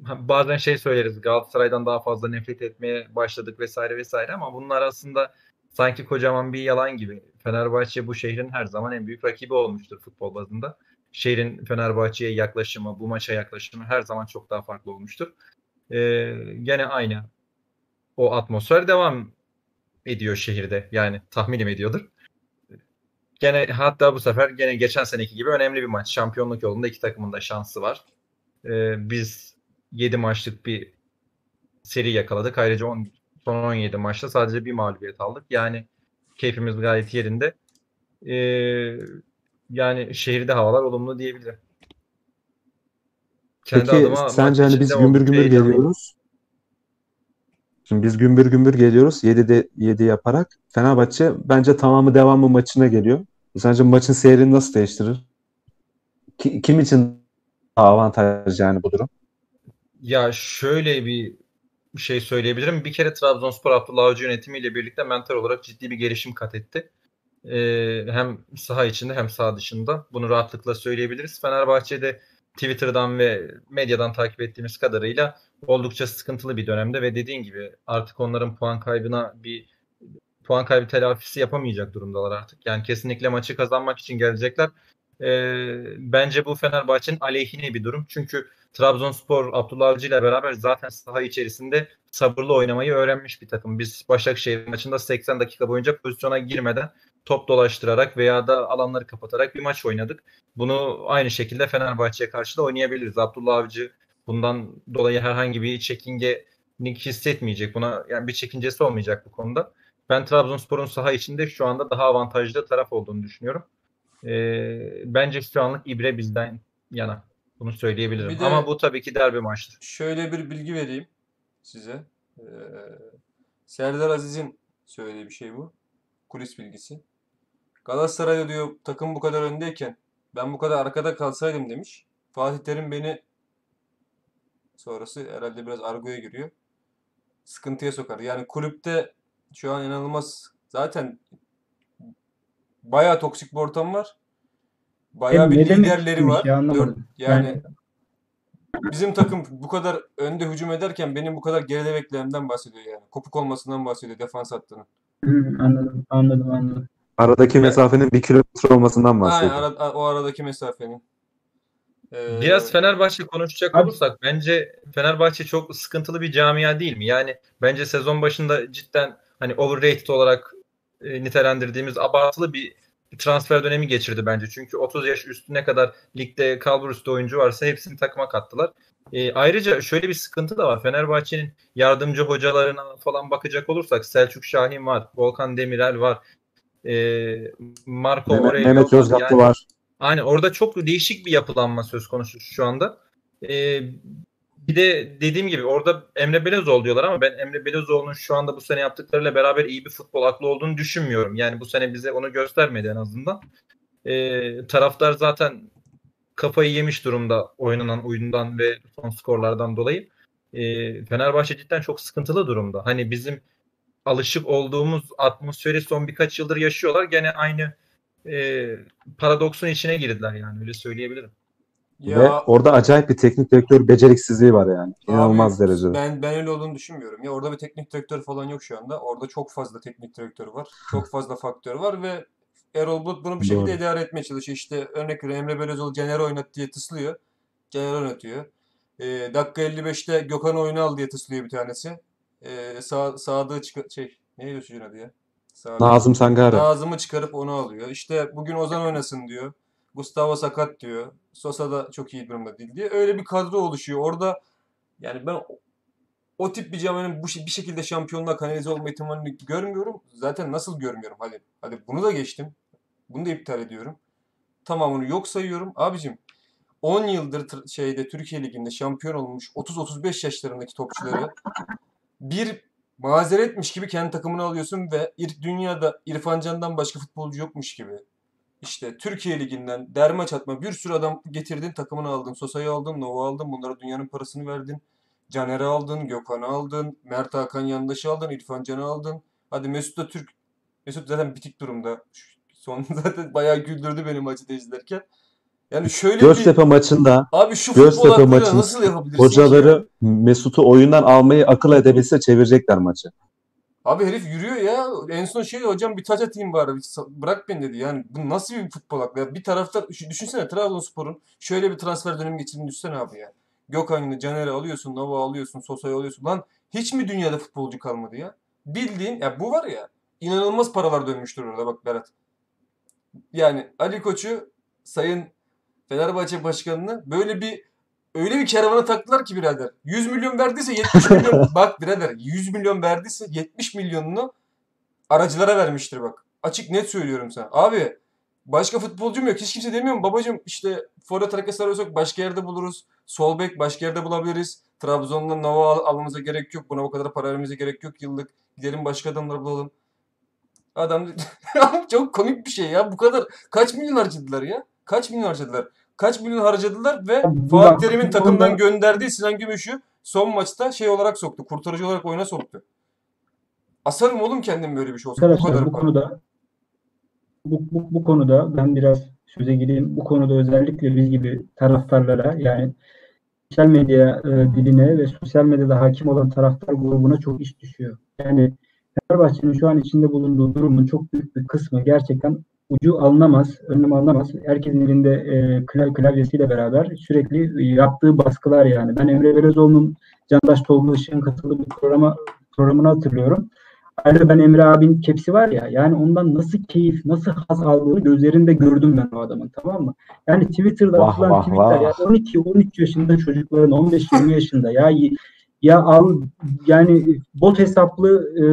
bazen şey söyleriz Galatasaray'dan daha fazla nefret etmeye başladık vesaire vesaire ama bunlar aslında sanki kocaman bir yalan gibi. Fenerbahçe bu şehrin her zaman en büyük rakibi olmuştur futbol bazında. Şehrin Fenerbahçe'ye yaklaşımı, bu maça yaklaşımı her zaman çok daha farklı olmuştur. Ee, gene aynı o atmosfer devam ediyor şehirde. Yani tahminim ediyordur. Gene hatta bu sefer gene geçen seneki gibi önemli bir maç. Şampiyonluk yolunda iki takımın da şansı var. Ee, biz 7 maçlık bir seri yakaladık. Ayrıca on, son 17 maçta sadece bir mağlubiyet aldık. Yani keyfimiz gayet yerinde. Ee, yani şehirde havalar olumlu diyebilirim. Kendi Peki adıma sence hani biz gümbür gümbür geliyoruz. Şimdi biz gümbür gümbür geliyoruz. 7'de 7 yaparak. Fenerbahçe bence tamamı devamı maçına geliyor. Sence maçın seyrini nasıl değiştirir? Ki- kim için avantaj yani bu durum? Ya şöyle bir şey söyleyebilirim. Bir kere Trabzonspor Abdullah Avcı yönetimiyle birlikte mental olarak ciddi bir gelişim kat etti. Ee, hem saha içinde hem saha dışında. Bunu rahatlıkla söyleyebiliriz. Fenerbahçe'de Twitter'dan ve medyadan takip ettiğimiz kadarıyla oldukça sıkıntılı bir dönemde ve dediğin gibi artık onların puan kaybına bir puan kaybı telafisi yapamayacak durumdalar artık. Yani kesinlikle maçı kazanmak için gelecekler. Ee, bence bu Fenerbahçe'nin aleyhine bir durum. Çünkü Trabzonspor Abdullah Avcı ile beraber zaten saha içerisinde sabırlı oynamayı öğrenmiş bir takım. Biz Başakşehir maçında 80 dakika boyunca pozisyona girmeden top dolaştırarak veya da alanları kapatarak bir maç oynadık. Bunu aynı şekilde Fenerbahçe'ye karşı da oynayabiliriz. Abdullah Avcı bundan dolayı herhangi bir çekingelik hissetmeyecek. Buna yani bir çekincesi olmayacak bu konuda. Ben Trabzonspor'un saha içinde şu anda daha avantajlı taraf olduğunu düşünüyorum. Ee, bence şu anlık İbre bizden yana. Bunu söyleyebilirim. Bir de- Ama bu tabii ki derbi maçtır. Şöyle bir bilgi vereyim size. Ee, Serdar Aziz'in söylediği bir şey bu. Kulis bilgisi. Galatasaray'da diyor takım bu kadar öndeyken ben bu kadar arkada kalsaydım demiş. Fatih Terim beni sonrası herhalde biraz argoya giriyor. Sıkıntıya sokar. Yani kulüpte şu an inanılmaz zaten bayağı toksik bir ortam var. Bayağı bir liderleri var. ya, anlamadım. Dört- yani bizim takım bu kadar önde hücum ederken benim bu kadar geride beklememden bahsediyor yani. Kopuk olmasından bahsediyor defans hattının. Hı, anladım, anladım, anladım. Aradaki mesafenin bir kilometre olmasından Aynen bahsediyor. ara- o aradaki mesafenin. Ee, Biraz Fenerbahçe konuşacak Abi- olursak bence Fenerbahçe çok sıkıntılı bir camia değil mi? Yani bence sezon başında cidden hani overrated olarak e, nitelendirdiğimiz abartılı bir transfer dönemi geçirdi bence. Çünkü 30 yaş üstüne kadar ligde kalbur üstü oyuncu varsa hepsini takıma kattılar. E, ayrıca şöyle bir sıkıntı da var. Fenerbahçe'nin yardımcı hocalarına falan bakacak olursak Selçuk Şahin var, Volkan Demirel var, e, Marco Mehmet, Aurelio Mehmet. Yozgatlı Yani- var. Aynen orada çok değişik bir yapılanma söz konusu şu anda. Ee, bir de dediğim gibi orada Emre Belözoğlu diyorlar ama ben Emre Belözoğlu'nun şu anda bu sene yaptıklarıyla beraber iyi bir futbol aklı olduğunu düşünmüyorum. Yani bu sene bize onu göstermedi en azından. Ee, taraftar zaten kafayı yemiş durumda oynanan oyundan ve son skorlardan dolayı. Ee, Fenerbahçe cidden çok sıkıntılı durumda. Hani bizim alışık olduğumuz atmosferi son birkaç yıldır yaşıyorlar. Gene aynı e, paradoksun içine girdiler yani öyle söyleyebilirim. ya, Ve orada acayip bir teknik direktör beceriksizliği var yani. İnanılmaz Abi, derecede. Ben ben öyle olduğunu düşünmüyorum. Ya orada bir teknik direktör falan yok şu anda. Orada çok fazla teknik direktör var. Çok fazla faktör var ve Erol Bulut bunu bir şekilde Doğru. idare etmeye çalışıyor. İşte örnek veriyorum Emre Belözoğlu Caner'i oynat diye tıslıyor. Caner oynatıyor. Ee, dakika 55'te Gökhan oyunu al diye tıslıyor bir tanesi. Ee, sağ, Sadık'ı çıkar şey neydi o çocuğun adı ya? Sadık. Nazım Sangare. Nazım'ı çıkarıp onu alıyor. İşte bugün Ozan oynasın diyor. Gustavo sakat diyor. Sosa da çok iyi durumda değil diye. Öyle bir kadro oluşuyor. Orada yani ben o, tip bir camianın bu bir şekilde şampiyonluğa kanalize olma ihtimalini görmüyorum. Zaten nasıl görmüyorum? Hadi hadi bunu da geçtim. Bunu da iptal ediyorum. Tamamını yok sayıyorum. Abicim 10 yıldır şeyde Türkiye Ligi'nde şampiyon olmuş 30-35 yaşlarındaki topçuları bir mazeretmiş gibi kendi takımını alıyorsun ve ir- dünyada İrfan Can'dan başka futbolcu yokmuş gibi. İşte Türkiye Ligi'nden derme çatma bir sürü adam getirdin takımını aldın. Sosa'yı aldın, Nova aldın. Bunlara dünyanın parasını verdin. Caner'i aldın, Gökhan'ı aldın. Mert Hakan Yandaş'ı aldın, İrfan Can'ı aldın. Hadi Mesut da Türk. Mesut zaten bitik durumda. Son [laughs] zaten bayağı güldürdü beni maçı izlerken. Yani şöyle bir... Göztepe maçında Abi şu Göztepe aklıyla maçın nasıl yapabilirsin ki ya? hocaları Mesut'u oyundan almayı akıl edebilse çevirecekler maçı. Abi herif yürüyor ya. En son şey hocam bir taç atayım bari. bir Bırak beni dedi. Yani bu nasıl bir futbol aklı? ya? Bir taraftar şu- düşünsene Trabzonspor'un şöyle bir transfer dönemi geçirdiğini düşünsene abi ya. Gökhan'ı, Caner'i alıyorsun, Nova alıyorsun, Sosa'yı alıyorsun. Lan hiç mi dünyada futbolcu kalmadı ya? Bildiğin ya bu var ya inanılmaz paralar dönmüştür orada bak Berat. Yani Ali Koç'u Sayın Fenerbahçe Başkanı'nı böyle bir öyle bir kervana taktılar ki birader. 100 milyon verdiyse 70 milyon [laughs] bak birader 100 milyon verdiyse 70 milyonunu aracılara vermiştir bak. Açık net söylüyorum sana. Abi başka futbolcum yok. Hiç kimse demiyor mu? Babacım işte forvet hareketi arıyorsak başka yerde buluruz. Sol bek başka yerde bulabiliriz. Trabzon'dan Nova al- almamıza gerek yok. Buna o kadar para vermemize gerek yok yıllık. Gidelim başka adamlar bulalım. Adam [laughs] çok komik bir şey ya. Bu kadar kaç milyon harcadılar ya? Kaç milyon harcadılar? Kaç milyon harcadılar ve Fatih Terim'in bu takımdan gönderdiği Sinan Gümüş'ü son maçta şey olarak soktu. Kurtarıcı olarak oyuna soktu. Asarım oğlum kendim böyle bir şey olsa. Bu Arkadaşlar kadar bu konuda bu, bu, bu konuda ben biraz söze gireyim. Bu konuda özellikle biz gibi taraftarlara yani sosyal medya e, diline ve sosyal medyada hakim olan taraftar grubuna çok iş düşüyor. Yani Fenerbahçe'nin şu an içinde bulunduğu durumun çok büyük bir kısmı gerçekten ucu alınamaz, önlem alınamaz. Herkesin elinde e, klav- klavyesiyle beraber sürekli yaptığı baskılar yani. Ben Emre Belözoğlu'nun Candaş Tolga Işık'ın katıldığı bir programa, programını hatırlıyorum. Ayrıca ben Emre abinin kepsi var ya yani ondan nasıl keyif, nasıl haz aldığını gözlerinde gördüm ben o adamın tamam mı? Yani Twitter'da Vah, atılan vah, tweetler vah. ya 12-13 yaşında çocukların 15-20 yaşında ya ya al yani bot hesaplı e,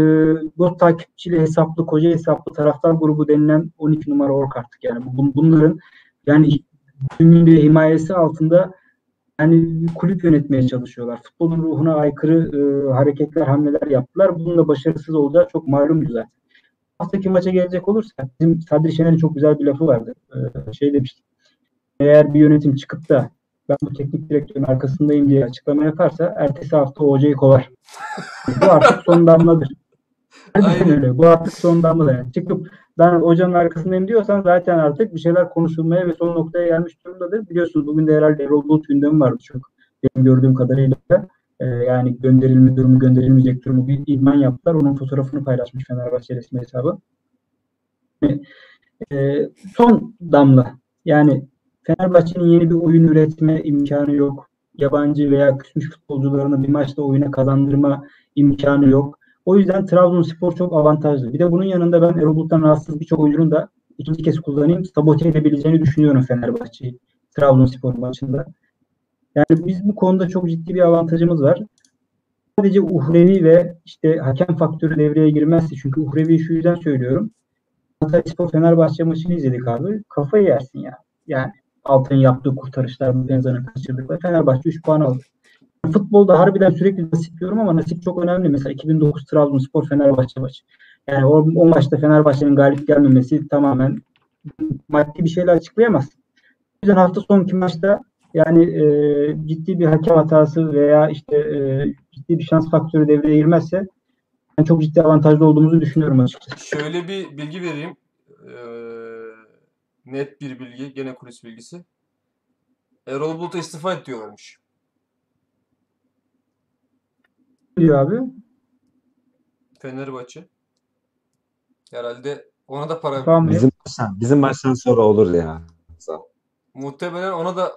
bot takipçili hesaplı koca hesaplı taraftar grubu denilen 12 numara ork artık yani Bu- bunların yani tümünde himayesi altında yani kulüp yönetmeye çalışıyorlar. Futbolun ruhuna aykırı e, hareketler, hamleler yaptılar. Bunun da başarısız olacağı çok malumdu zaten. Haftaki maça gelecek olursak bizim Sadri Şener'in çok güzel bir lafı vardı. E, şey demişti. Eğer bir yönetim çıkıp da ben bu teknik direktörün arkasındayım diye açıklama yaparsa ertesi hafta hocayı kovar. [laughs] bu artık son damladır. Aynen. öyle. Bu artık son damla yani. Çıkıp ben hocanın arkasındayım diyorsan zaten artık bir şeyler konuşulmaya ve son noktaya gelmiş durumdadır. Biliyorsunuz bugün de herhalde Erol Bulut gündemi vardı çok Benim gördüğüm kadarıyla e, yani gönderilme durumu gönderilmeyecek durumu bir idman yaptılar. Onun fotoğrafını paylaşmış Fenerbahçe resmi hesabı. E, son damla. Yani Fenerbahçe'nin yeni bir oyun üretme imkanı yok. Yabancı veya küsmüş futbolcularını bir maçta oyuna kazandırma imkanı yok. O yüzden Trabzonspor çok avantajlı. Bir de bunun yanında ben Erol Bulut'tan rahatsız birçok oyuncunun da ikinci kez kullanayım sabote edebileceğini düşünüyorum Fenerbahçe'yi Trabzonspor maçında. Yani biz bu konuda çok ciddi bir avantajımız var. Sadece uhrevi ve işte hakem faktörü devreye girmezse çünkü uhrevi şu yüzden söylüyorum. Antalyaspor Fenerbahçe maçını izledik abi. Kafayı yersin ya. Yani Altın yaptığı kurtarışlar, Benza'nın kaçırdıkları. Fenerbahçe 3 puan aldı. Futbolda harbiden sürekli nasip diyorum ama nasip çok önemli. Mesela 2009 Trabzonspor Fenerbahçe maçı. Yani o, o maçta Fenerbahçe'nin galip gelmemesi tamamen maddi bir şeyle açıklayamaz. O yüzden hafta sonki maçta yani e, ciddi bir hakem hatası veya işte e, ciddi bir şans faktörü devreye girmezse ben çok ciddi avantajlı olduğumuzu düşünüyorum açıkçası. Şöyle bir bilgi vereyim. Ee, net bir bilgi. Gene kulis bilgisi. Erol Bulut'a istifa et diyorlarmış. Diyor abi? Fenerbahçe. Herhalde ona da para Tamam. Bizim maçtan, bizim maçtan sonra olur ya. muhtemelen ona da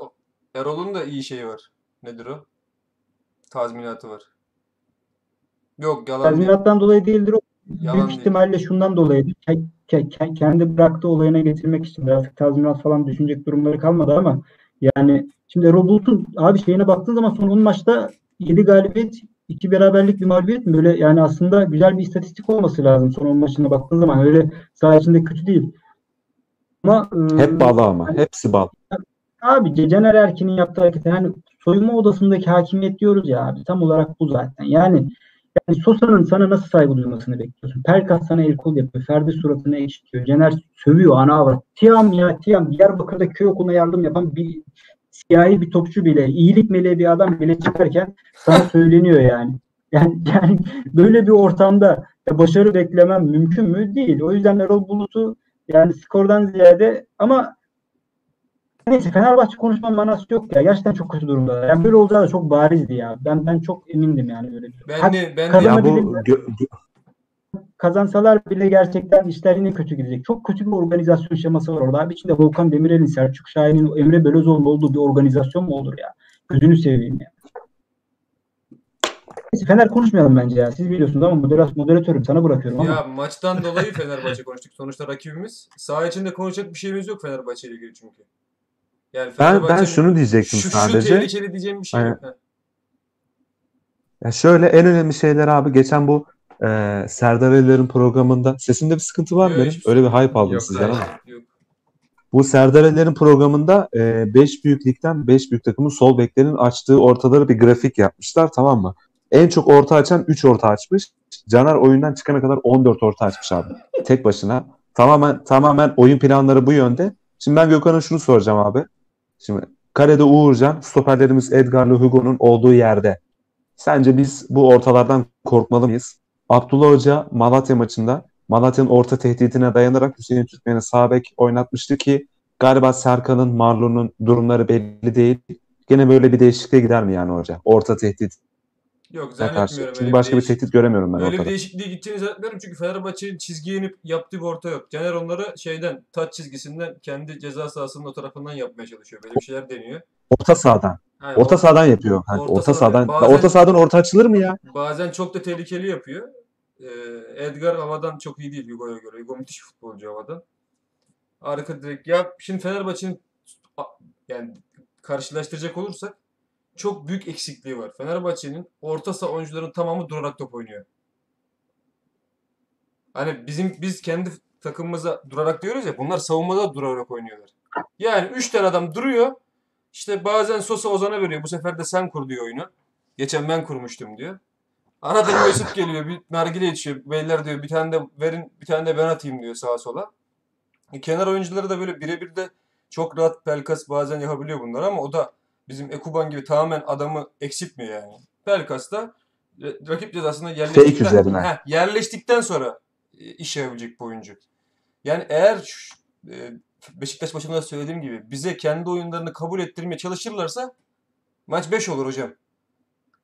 Erol'un da iyi şeyi var. Nedir o? Tazminatı var. Yok yalan değil. Tazminattan dolayı değildir o. Yalan Büyük değil. ihtimalle şundan dolayı ke- ke- ke- kendi bıraktığı olayına getirmek için artık tazminat falan düşünecek durumları kalmadı ama yani şimdi Erol Bulut'un abi şeyine baktığın zaman son 10 maçta 7 galibiyet 2 beraberlik bir mağlubiyet mi? Böyle yani aslında güzel bir istatistik olması lazım son 10 maçına baktığın zaman. Öyle saha içinde kötü değil. Ama e, Hep bal ama. Hepsi bal. Abi Caner Erkin'in yaptığı hareket yani soyunma odasındaki hakimiyet diyoruz ya abi tam olarak bu zaten. Yani yani Sosa'nın sana nasıl saygı duymasını bekliyorsun? Pelkas sana el kol yapıyor. Ferdi suratını ekşitiyor. Caner sövüyor ana avrat. Tiam ya Tiam Diyarbakır'da köy okuluna yardım yapan bir siyahi bir topçu bile iyilik meleği bir adam bile çıkarken sana söyleniyor yani. Yani, yani böyle bir ortamda başarı beklemem mümkün mü? Değil. O yüzden Erol Bulut'u yani skordan ziyade ama Neyse Fenerbahçe konuşma manası yok ya. Gerçekten çok kötü durumda. Yani böyle olacağı da çok barizdi ya. Ben ben çok emindim yani böyle. Ben de, ben de Ya bu Kazansalar bile gerçekten işler yine kötü gidecek. Çok kötü bir organizasyon şeması var orada. Abi içinde Volkan Demirel'in, Selçuk Şahin'in, Emre Belözoğlu'nun olduğu bir organizasyon mu olur ya? Gözünü seveyim ya. Neyse Fener konuşmayalım bence ya. Siz biliyorsunuz ama moderat, moderatörüm sana bırakıyorum ama. ya maçtan dolayı Fenerbahçe konuştuk. Sonuçta rakibimiz. Saha içinde konuşacak bir şeyimiz yok Fenerbahçe ile ilgili çünkü. Yani ben ben şunu diyecektim şu, şu sadece. tehlikeli diyeceğim bir şey yok. Ha. Ya şöyle en önemli şeyler abi geçen bu e, Serdar Aliler'in programında sesimde bir sıkıntı var mı hiçbir Öyle bir hype aldım Yok, sizden ama. Yok. Bu Serdar Aliler'in programında 5 büyük ligden 5 büyük takımın sol beklerinin açtığı ortaları bir grafik yapmışlar tamam mı? En çok orta açan 3 orta açmış. Caner oyundan çıkana kadar 14 orta açmış abi. Tek başına. Tamamen tamamen oyun planları bu yönde. Şimdi ben Gökhan'a şunu soracağım abi. Şimdi Karede Uğurcan, stoperlerimiz Edgar'la Hugo'nun olduğu yerde. Sence biz bu ortalardan korkmalı mıyız? Abdullah Hoca Malatya maçında Malatya'nın orta tehditine dayanarak Hüseyin Türkmen'i sağ oynatmıştı ki galiba Serkan'ın, Marlon'un durumları belli değil. Gene böyle bir değişikliğe gider mi yani hoca? Orta tehdit Yok karşı. zannetmiyorum. Çünkü öyle başka bir değiş- tehdit göremiyorum ben Öyle bir ortada. değişikliğe gideceğini zannetmiyorum çünkü Fenerbahçe'nin çizgiye inip yaptığı bir orta yok. Caner onları şeyden taç çizgisinden kendi ceza sahasının o tarafından yapmaya çalışıyor. Böyle bir şeyler deniyor. Orta sahadan. Yani Orta sahadan yapıyor. Orta orta, sahadan. Bazen- Orta sahadan orta açılır mı ya? Bazen çok da tehlikeli yapıyor. Ee, Edgar havadan çok iyi değil Hugo'ya göre. Hugo müthiş futbolcu havadan. Arka direkt. Ya şimdi Fenerbahçe'nin yani karşılaştıracak olursak çok büyük eksikliği var. Fenerbahçe'nin orta saha oyuncuların tamamı durarak top oynuyor. Hani bizim biz kendi takımımıza durarak diyoruz ya bunlar savunmada durarak oynuyorlar. Yani 3 tane adam duruyor. İşte bazen Sosa Ozan'a veriyor. Bu sefer de sen kur diyor oyunu. Geçen ben kurmuştum diyor. Arada Mesut geliyor. Bir nargile yetişiyor. Beyler diyor bir tane de verin bir tane de ben atayım diyor sağa sola. E, kenar oyuncuları da böyle birebir de çok rahat Pelkas bazen yapabiliyor bunlar ama o da bizim Ekuban gibi tamamen adamı eksiltmiyor yani. Pelkas da rakip cezasına yerleştikten. Heh, yerleştikten sonra e, iş yapabilecek bir oyuncu. Yani eğer şu- e, Beşiktaş başında da söylediğim gibi bize kendi oyunlarını kabul ettirmeye çalışırlarsa Maç 5 olur hocam.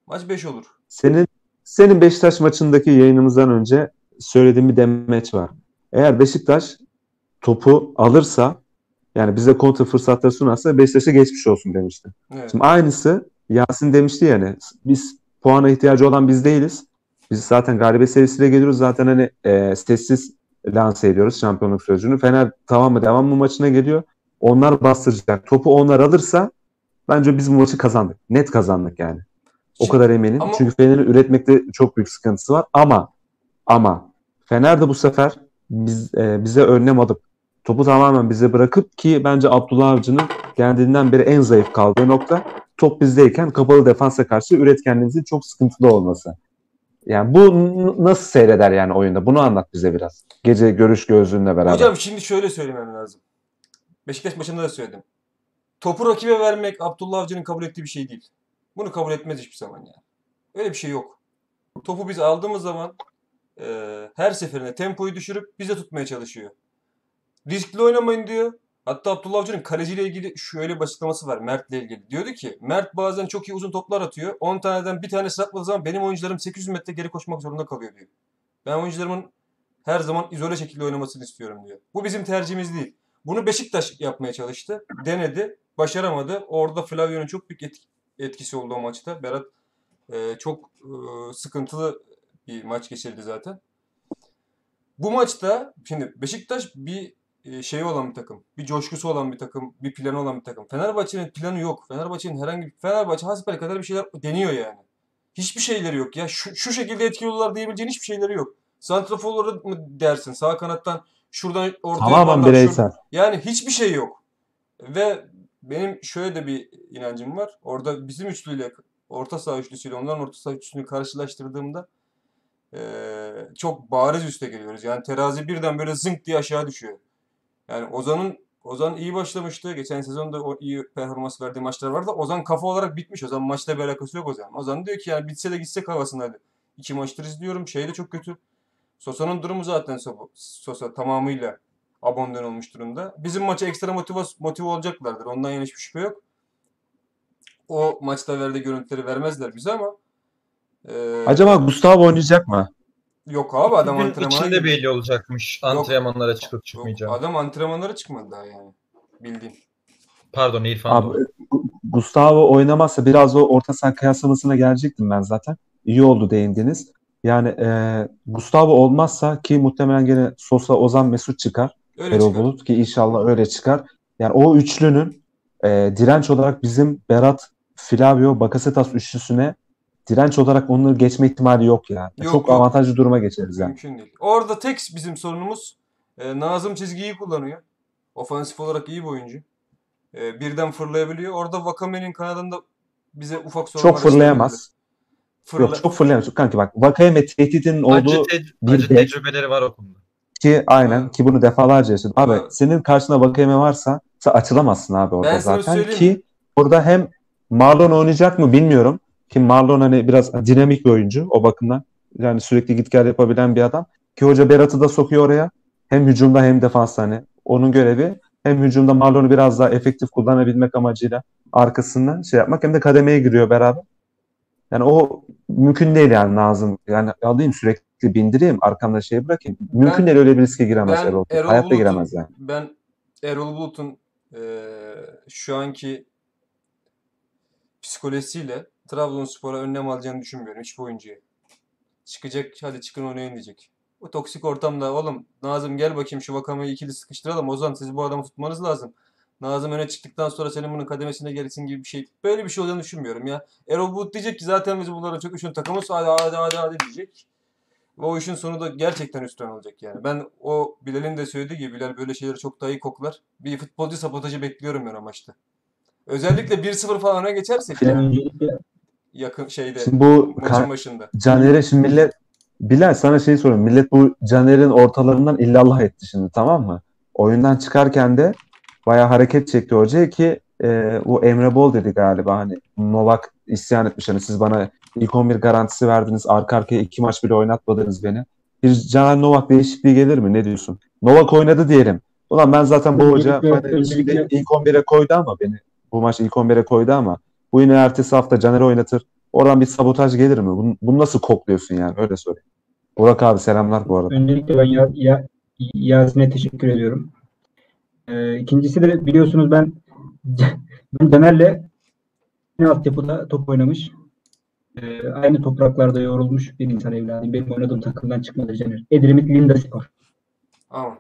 Maç 5 olur. Senin senin Beşiktaş maçındaki yayınımızdan önce söylediğim bir demeç var. Eğer Beşiktaş topu alırsa yani bize kontra fırsatları sunarsa Beşiktaş'a geçmiş olsun demişti. Evet. Şimdi aynısı Yasin demişti yani biz puana ihtiyacı olan biz değiliz. Biz zaten galibiyet serisiyle geliyoruz. Zaten hani e, sessiz lanse ediyoruz şampiyonluk sözcüğünü. Fener tamam mı devam mı maçına geliyor. Onlar bastıracak. Topu onlar alırsa bence biz bu maçı kazandık. Net kazandık yani. O kadar eminim. ama- Çünkü Fener'in üretmekte çok büyük sıkıntısı var. Ama ama Fener de bu sefer biz, e, bize önlem alıp topu tamamen bize bırakıp ki bence Abdullah Avcı'nın kendinden beri en zayıf kaldığı nokta top bizdeyken kapalı defansa karşı üretkenliğimizin çok sıkıntılı olması. Yani bu nasıl seyreder yani oyunda? Bunu anlat bize biraz. Gece görüş gözlüğünle beraber. Hocam şimdi şöyle söylemem lazım. Beşiktaş maçında da söyledim. Topu rakibe vermek Abdullah Avcı'nın kabul ettiği bir şey değil. Bunu kabul etmez hiçbir zaman yani. Öyle bir şey yok. Topu biz aldığımız zaman e, her seferinde tempoyu düşürüp bize tutmaya çalışıyor. Riskli oynamayın diyor. Hatta Abdullah Avcı'nın kaleciyle ilgili şöyle bir açıklaması var Mert'le ilgili. Diyordu ki Mert bazen çok iyi uzun toplar atıyor. 10 taneden bir tanesi atmadığı zaman benim oyuncularım 800 metre geri koşmak zorunda kalıyor diyor. Ben oyuncularımın her zaman izole şekilde oynamasını istiyorum diyor. Bu bizim tercihimiz değil. Bunu Beşiktaş yapmaya çalıştı. Denedi. Başaramadı. Orada Flavio'nun çok büyük etki- etkisi oldu o maçta. Berat e, çok e, sıkıntılı bir maç geçirdi zaten. Bu maçta şimdi Beşiktaş bir şeyi olan bir takım. Bir coşkusu olan bir takım. Bir planı olan bir takım. Fenerbahçe'nin planı yok. Fenerbahçe'nin herhangi bir Fenerbahçe hasbelkader bir şeyler deniyor yani. Hiçbir şeyleri yok ya. Şu, şu şekilde etkili olurlar diyebileceğin hiçbir şeyleri yok. Santraforları mı dersin? Sağ kanattan şuradan ortaya Tamamen yuvarlar, şur- bireysel. Yani hiçbir şey yok. Ve benim şöyle de bir inancım var. Orada bizim üçlüyle orta saha üçlüsüyle onların orta saha üçlüsünü karşılaştırdığımda eee, çok bariz üste geliyoruz. Yani terazi birden böyle zınk diye aşağı düşüyor. Yani Ozan'ın Ozan iyi başlamıştı. Geçen sezon da o iyi performans verdiği maçlar vardı. Ozan kafa olarak bitmiş. Ozan maçla bir alakası yok Ozan. Ozan diyor ki yani bitse de gitsek havasındaydı. İki maçtır izliyorum. Şey de çok kötü. Sosa'nın durumu zaten Sosa, tamamıyla abandon olmuş durumda. Bizim maça ekstra motive, motive olacaklardır. Ondan yana hiçbir şüphe yok. O maçta verdiği görüntüleri vermezler bize ama eee, Acaba Gustavo oynayacak mı? Yok abi adam Bugün antrenmana içinde gidiyor. belli olacakmış Yok. antrenmanlara çıkıp Yok, çıkmayacağım. adam antrenmanlara çıkmadı daha yani. Bildiğim. Pardon İrfan. Abi Gu- Gustavo oynamazsa biraz o orta saha kıyaslamasına gelecektim ben zaten. İyi oldu değindiniz. Yani e, Gustavo olmazsa ki muhtemelen gene Sosa, Ozan, Mesut çıkar. Öyle Erol çıkar. Bulut ki inşallah öyle çıkar. Yani o üçlünün e, direnç olarak bizim Berat, Flavio, Bakasetas üçlüsüne direnç olarak onları geçme ihtimali yok ya. Yok, Çok yok. avantajlı duruma geçeriz yani. Mümkün değil. Orada tek bizim sorunumuz e, Nazım çizgiyi kullanıyor. Ofansif olarak iyi bir oyuncu. E, birden fırlayabiliyor. Orada Vakame'nin kanadında bize ufak sorunlar Çok fırlayamaz. Fırla- Yok çok fırlayamaz. Kanki bak Vakayeme tehdidinin Acı, olduğu te- bir acı tecrübeleri var o konuda. ki aynen ki bunu defalarca yaşadım. Abi Evet. senin karşına Vakayeme varsa sen açılamazsın abi orada Ben zaten ki orada hem Marlon oynayacak mı bilmiyorum. Ki Marlon hani biraz dinamik bir oyuncu o bakımdan. Yani sürekli git gel yapabilen bir adam. Ki hoca Berat'ı da sokuyor oraya. Hem hücumda hem defansta hani. Onun görevi hem hücumda Marlon'u biraz daha efektif kullanabilmek amacıyla arkasından şey yapmak hem de kademeye giriyor beraber. Yani o mümkün değil yani Nazım. Yani alayım sürekli bindireyim arkamda şey bırakayım. Mümkün Ben- değil öyle bir riske giremez ben Erol. Erol Hayatta Bulut'un- giremez yani. Ben Erol Bulut'un e, şu anki psikolojisiyle Trabzonspor'a önlem alacağını düşünmüyorum hiçbir oyuncuya. Çıkacak hadi çıkın oynayın diyecek. O toksik ortamda oğlum Nazım gel bakayım şu Vakame'yi ikili sıkıştıralım. Ozan siz bu adamı tutmanız lazım. Nazım öne çıktıktan sonra senin bunun kademesine gelsin gibi bir şey. Böyle bir şey olacağını düşünmüyorum ya. Erol Bulut diyecek ki zaten biz bunlara çok üşün takımız hadi hadi hadi hadi diyecek. Ve o işin sonu da gerçekten üstten olacak yani. Ben o Bilal'in de söylediği gibi Bilal böyle şeyleri çok daha iyi koklar. Bir futbolcu sabotajı bekliyorum ben o maçta. Özellikle 1-0 falan öne geçersek yani yakın şeyde Şimdi bu maçın başında. Caner'e şimdi millet Bilal sana şey soruyorum. Millet bu Caner'in ortalarından illallah etti şimdi tamam mı? Oyundan çıkarken de bayağı hareket çekti hoca ki e, o Emre Bol dedi galiba hani Novak isyan etmiş hani siz bana ilk 11 garantisi verdiniz arka arkaya iki maç bile oynatmadınız beni. Bir Caner Novak değişikliği gelir mi? Ne diyorsun? Novak oynadı diyelim. Ulan ben zaten bu hoca ilk 11'e koydu ama beni bu maç ilk 11'e koydu ama Bu yine ertesi hafta Caner'i oynatır. Oradan bir sabotaj gelir mi? Bunu, bunu nasıl kokluyorsun yani? Öyle sorayım. Burak abi selamlar bu arada. Öncelikle ben ya, ya, Yasin'e teşekkür ediyorum. Ee, ikincisi de biliyorsunuz ben ben Caner'le aynı altyapıda top oynamış. Ee, aynı topraklarda yoğrulmuş bir insan evladıyım. Benim oynadığım takımdan çıkmadı Caner. Edremit Linda Spor. Ama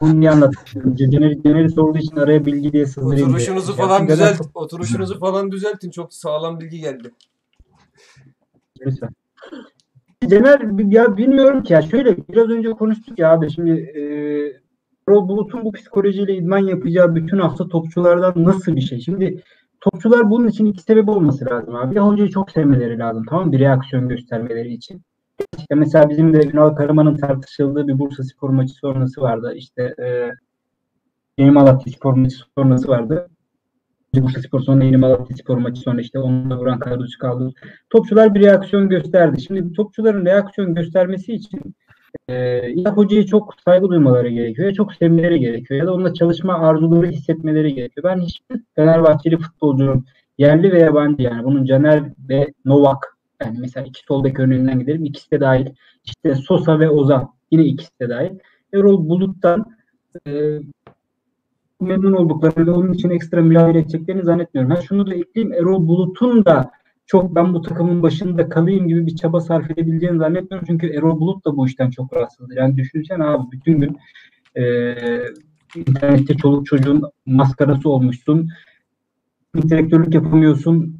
Bunu niye anlatıyorum? Caner, Caner'i sorduğu için araya bilgi diye sızdırayım. diye. oturuşunuzu Yasin falan düzelt. çok- Oturuşunuzu falan düzeltin. Çok sağlam bilgi geldi. Lütfen. Caner ya bilmiyorum ki ya şöyle biraz önce konuştuk ya abi şimdi e, Erol Bulut'un bu psikolojiyle idman yapacağı bütün hafta topçulardan nasıl bir şey? Şimdi topçular bunun için iki sebep olması lazım abi. De hocayı çok sevmeleri lazım tamam mı? Bir reaksiyon göstermeleri için. İşte mesela bizim de Ünal Karaman'ın tartışıldığı bir Bursa Spor maçı sonrası vardı. İşte e, Yeni Malatya Spor maçı sonrası vardı. Bursa Spor sonra Yeni Malatya Spor maçı sonra işte onunla vuran kadrosu kaldı topçular bir reaksiyon gösterdi. Şimdi topçuların reaksiyon göstermesi için e, ya hocayı çok saygı duymaları gerekiyor ya çok sevmeleri gerekiyor ya da onunla çalışma arzuları hissetmeleri gerekiyor. Ben hiçbir Fenerbahçeli futbolcunun yerli ve yabancı yani bunun Caner ve Novak yani mesela iki sol bek örneğinden gidelim. ikisi de dahil. İşte Sosa ve Ozan yine ikisi de dahil. Erol Bulut'tan e, memnun olduklarını ve onun için ekstra mücadele edeceklerini zannetmiyorum. Ben şunu da ekleyeyim. Erol Bulut'un da çok ben bu takımın başında kalayım gibi bir çaba sarf edebileceğini zannetmiyorum. Çünkü Erol Bulut da bu işten çok rahatsızdır. Yani düşünsene abi bütün gün e, internette çoluk çocuğun maskarası olmuşsun. Direktörlük yapamıyorsun.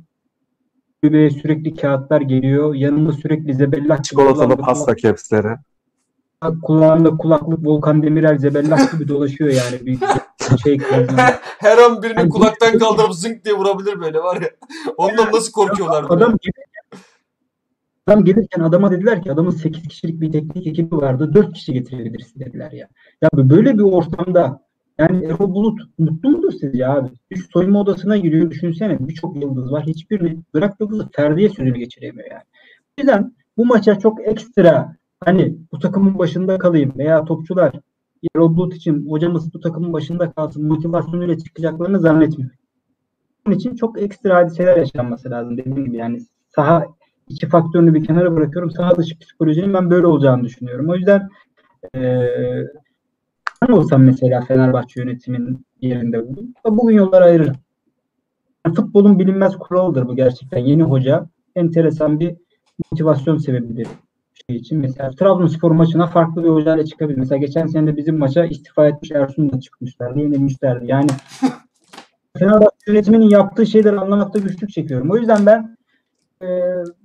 Ve sürekli kağıtlar geliyor. Yanında sürekli zebellah Çikolatalı pasta kepsleri. kulağında kulaklık Volkan Demirel zebellah gibi dolaşıyor yani bir [laughs] şey Her an birini kulaktan kaldırıp zınk diye vurabilir böyle var ya. Ondan nasıl korkuyorlar? Adam gelirken, adam gelirken adama dediler ki adamın 8 kişilik bir teknik ekibi vardı. 4 kişi getirebilirsin dediler ya. Ya böyle bir ortamda yani Erol Bulut mutlu mudur sizce abi? Bir soyunma odasına giriyor düşünsene birçok yıldız var. Hiçbirini bırak yıldızı Ferdi'ye sözünü geçiremiyor yani. O yüzden bu maça çok ekstra hani bu takımın başında kalayım veya topçular Erol Bulut için hocamız bu takımın başında kalsın motivasyonuyla çıkacaklarını zannetmiyorum. Bunun için çok ekstra hadiseler yaşanması lazım dediğim gibi yani saha iki faktörünü bir kenara bırakıyorum. Saha dışı psikolojinin ben böyle olacağını düşünüyorum. O yüzden ben olsam mesela Fenerbahçe yönetiminin yerinde bugün, bugün yollar ayırırım. Futbolun bilinmez kuralıdır bu gerçekten. Yeni hoca enteresan bir motivasyon sebebidir şey için. Mesela Trabzonspor maçına farklı bir hocayla çıkabilir. Mesela geçen sene de bizim maça istifa etmiş Ersun'la çıkmışlardı. Yenilmişlerdi. Yani [laughs] Fenerbahçe yönetiminin yaptığı şeyleri anlamakta güçlük çekiyorum. O yüzden ben e,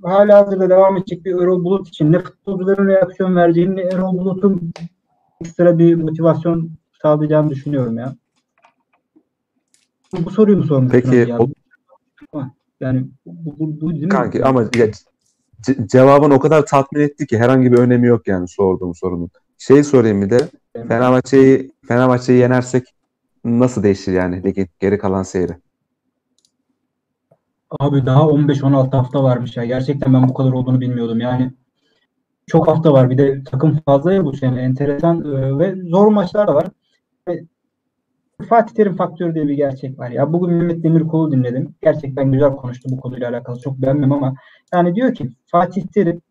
hala hazırda devam edecek bir Erol Bulut için ne futbolcuların reaksiyon vereceğini ne Erol Bulut'un ekstra bir motivasyon sağlayacağını düşünüyorum ya. Bu soruyu mu sormuştun? Peki o, ya? Yani bu, bu, bu değil mi? kanki ama ya, ce- cevabın o kadar tatmin etti ki herhangi bir önemi yok yani sorduğum sorunun. Şey sorayım bir de Fenerbahçe'yi Fenerbahçe'yi yenersek nasıl değişir yani ligin geri kalan seyri? Abi daha 15-16 hafta varmış ya. Gerçekten ben bu kadar olduğunu bilmiyordum. Yani çok hafta var. Bir de takım fazla ya bu sene. Enteresan e, ve zor maçlar da var. Ve Fatih Terim faktörü diye bir gerçek var ya. Bugün Mehmet Demirkol'u dinledim. Gerçekten güzel konuştu bu konuyla alakalı. Çok beğenmem ama yani diyor ki Fatih Terim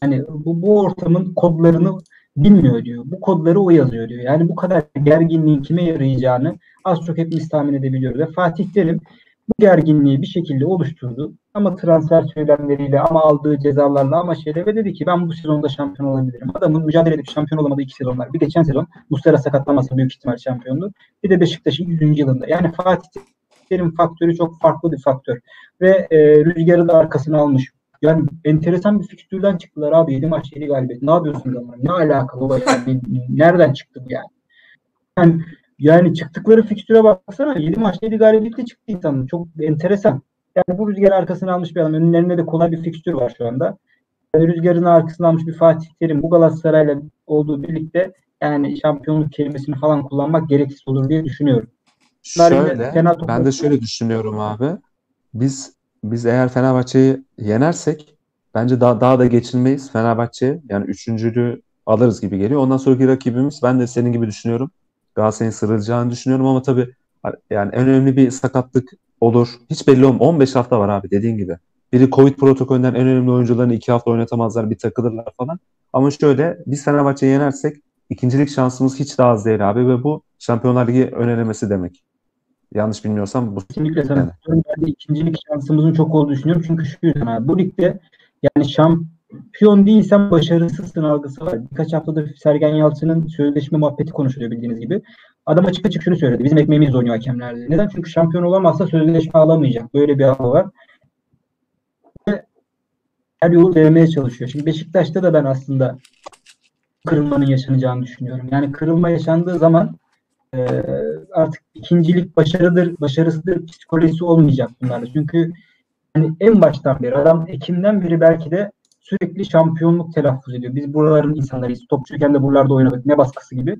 hani bu, bu ortamın kodlarını bilmiyor diyor. Bu kodları o yazıyor diyor. Yani bu kadar gerginliğin kime yarayacağını az çok hepimiz tahmin edebiliyoruz. Ve Fatih Terim bu gerginliği bir şekilde oluşturdu. Ama transfer söylemleriyle ama aldığı cezalarla ama şeyle ve dedi ki ben bu sezonda şampiyon olabilirim. Adamın mücadele edip şampiyon olamadığı iki sezonlar. Bir geçen sezon Muslera sakatlanmasa büyük ihtimal şampiyondu. Bir de Beşiktaş'ın 100. yılında. Yani Fatih Terim faktörü çok farklı bir faktör. Ve e, rüzgarı da arkasına almış. Yani enteresan bir fikstürden çıktılar abi. 7 maç 7 galibiyet. Ne yapıyorsunuz onlar? Ne alakalı o yani? Nereden çıktı bu yani? Yani yani çıktıkları fikstüre baksana 7 maçta 7 galibiyetle çıktı insanın. Çok enteresan. Yani bu rüzgar arkasına almış bir adam. Önlerinde de kolay bir fikstür var şu anda. Yani rüzgarın arkasına almış bir Fatih Terim bu Galatasaray'la olduğu birlikte yani şampiyonluk kelimesini falan kullanmak gereksiz olur diye düşünüyorum. Şöyle, ben de şöyle düşünüyorum abi. Biz biz eğer Fenerbahçe'yi yenersek bence daha, daha da geçilmeyiz Fenerbahçe. Yani üçüncülüğü alırız gibi geliyor. Ondan sonraki rakibimiz ben de senin gibi düşünüyorum. Galatasaray'ın sırılacağını düşünüyorum ama tabii yani en önemli bir sakatlık olur. Hiç belli olmaz. 15 hafta var abi dediğin gibi. Biri Covid protokolünden en önemli oyuncularını 2 hafta oynatamazlar, bir takılırlar falan. Ama şöyle biz Fenerbahçe'yi yenersek ikincilik şansımız hiç daha az değil abi ve bu Şampiyonlar Ligi önelemesi demek. Yanlış bilmiyorsam bu Kesinlikle sana Yani. Ben de ikincilik şansımızın çok olduğunu düşünüyorum. Çünkü şu yüzden abi bu ligde yani şampiyon değilsen başarısızsın algısı var. Birkaç haftadır Sergen Yalçın'ın sözleşme muhabbeti konuşuluyor bildiğiniz gibi. Adam açık açık şunu söyledi. Bizim ekmeğimiz oynuyor hakemlerle. Neden? Çünkü şampiyon olamazsa sözleşme alamayacak. Böyle bir hava var. Ve her yolu denemeye çalışıyor. Şimdi Beşiktaş'ta da ben aslında kırılmanın yaşanacağını düşünüyorum. Yani kırılma yaşandığı zaman e, artık ikincilik başarıdır, başarısıdır psikolojisi olmayacak bunlarda. Çünkü hani en baştan beri adam Ekim'den beri belki de sürekli şampiyonluk telaffuz ediyor. Biz buraların insanlarıyız. Topçuyken de buralarda oynadık. Ne baskısı gibi.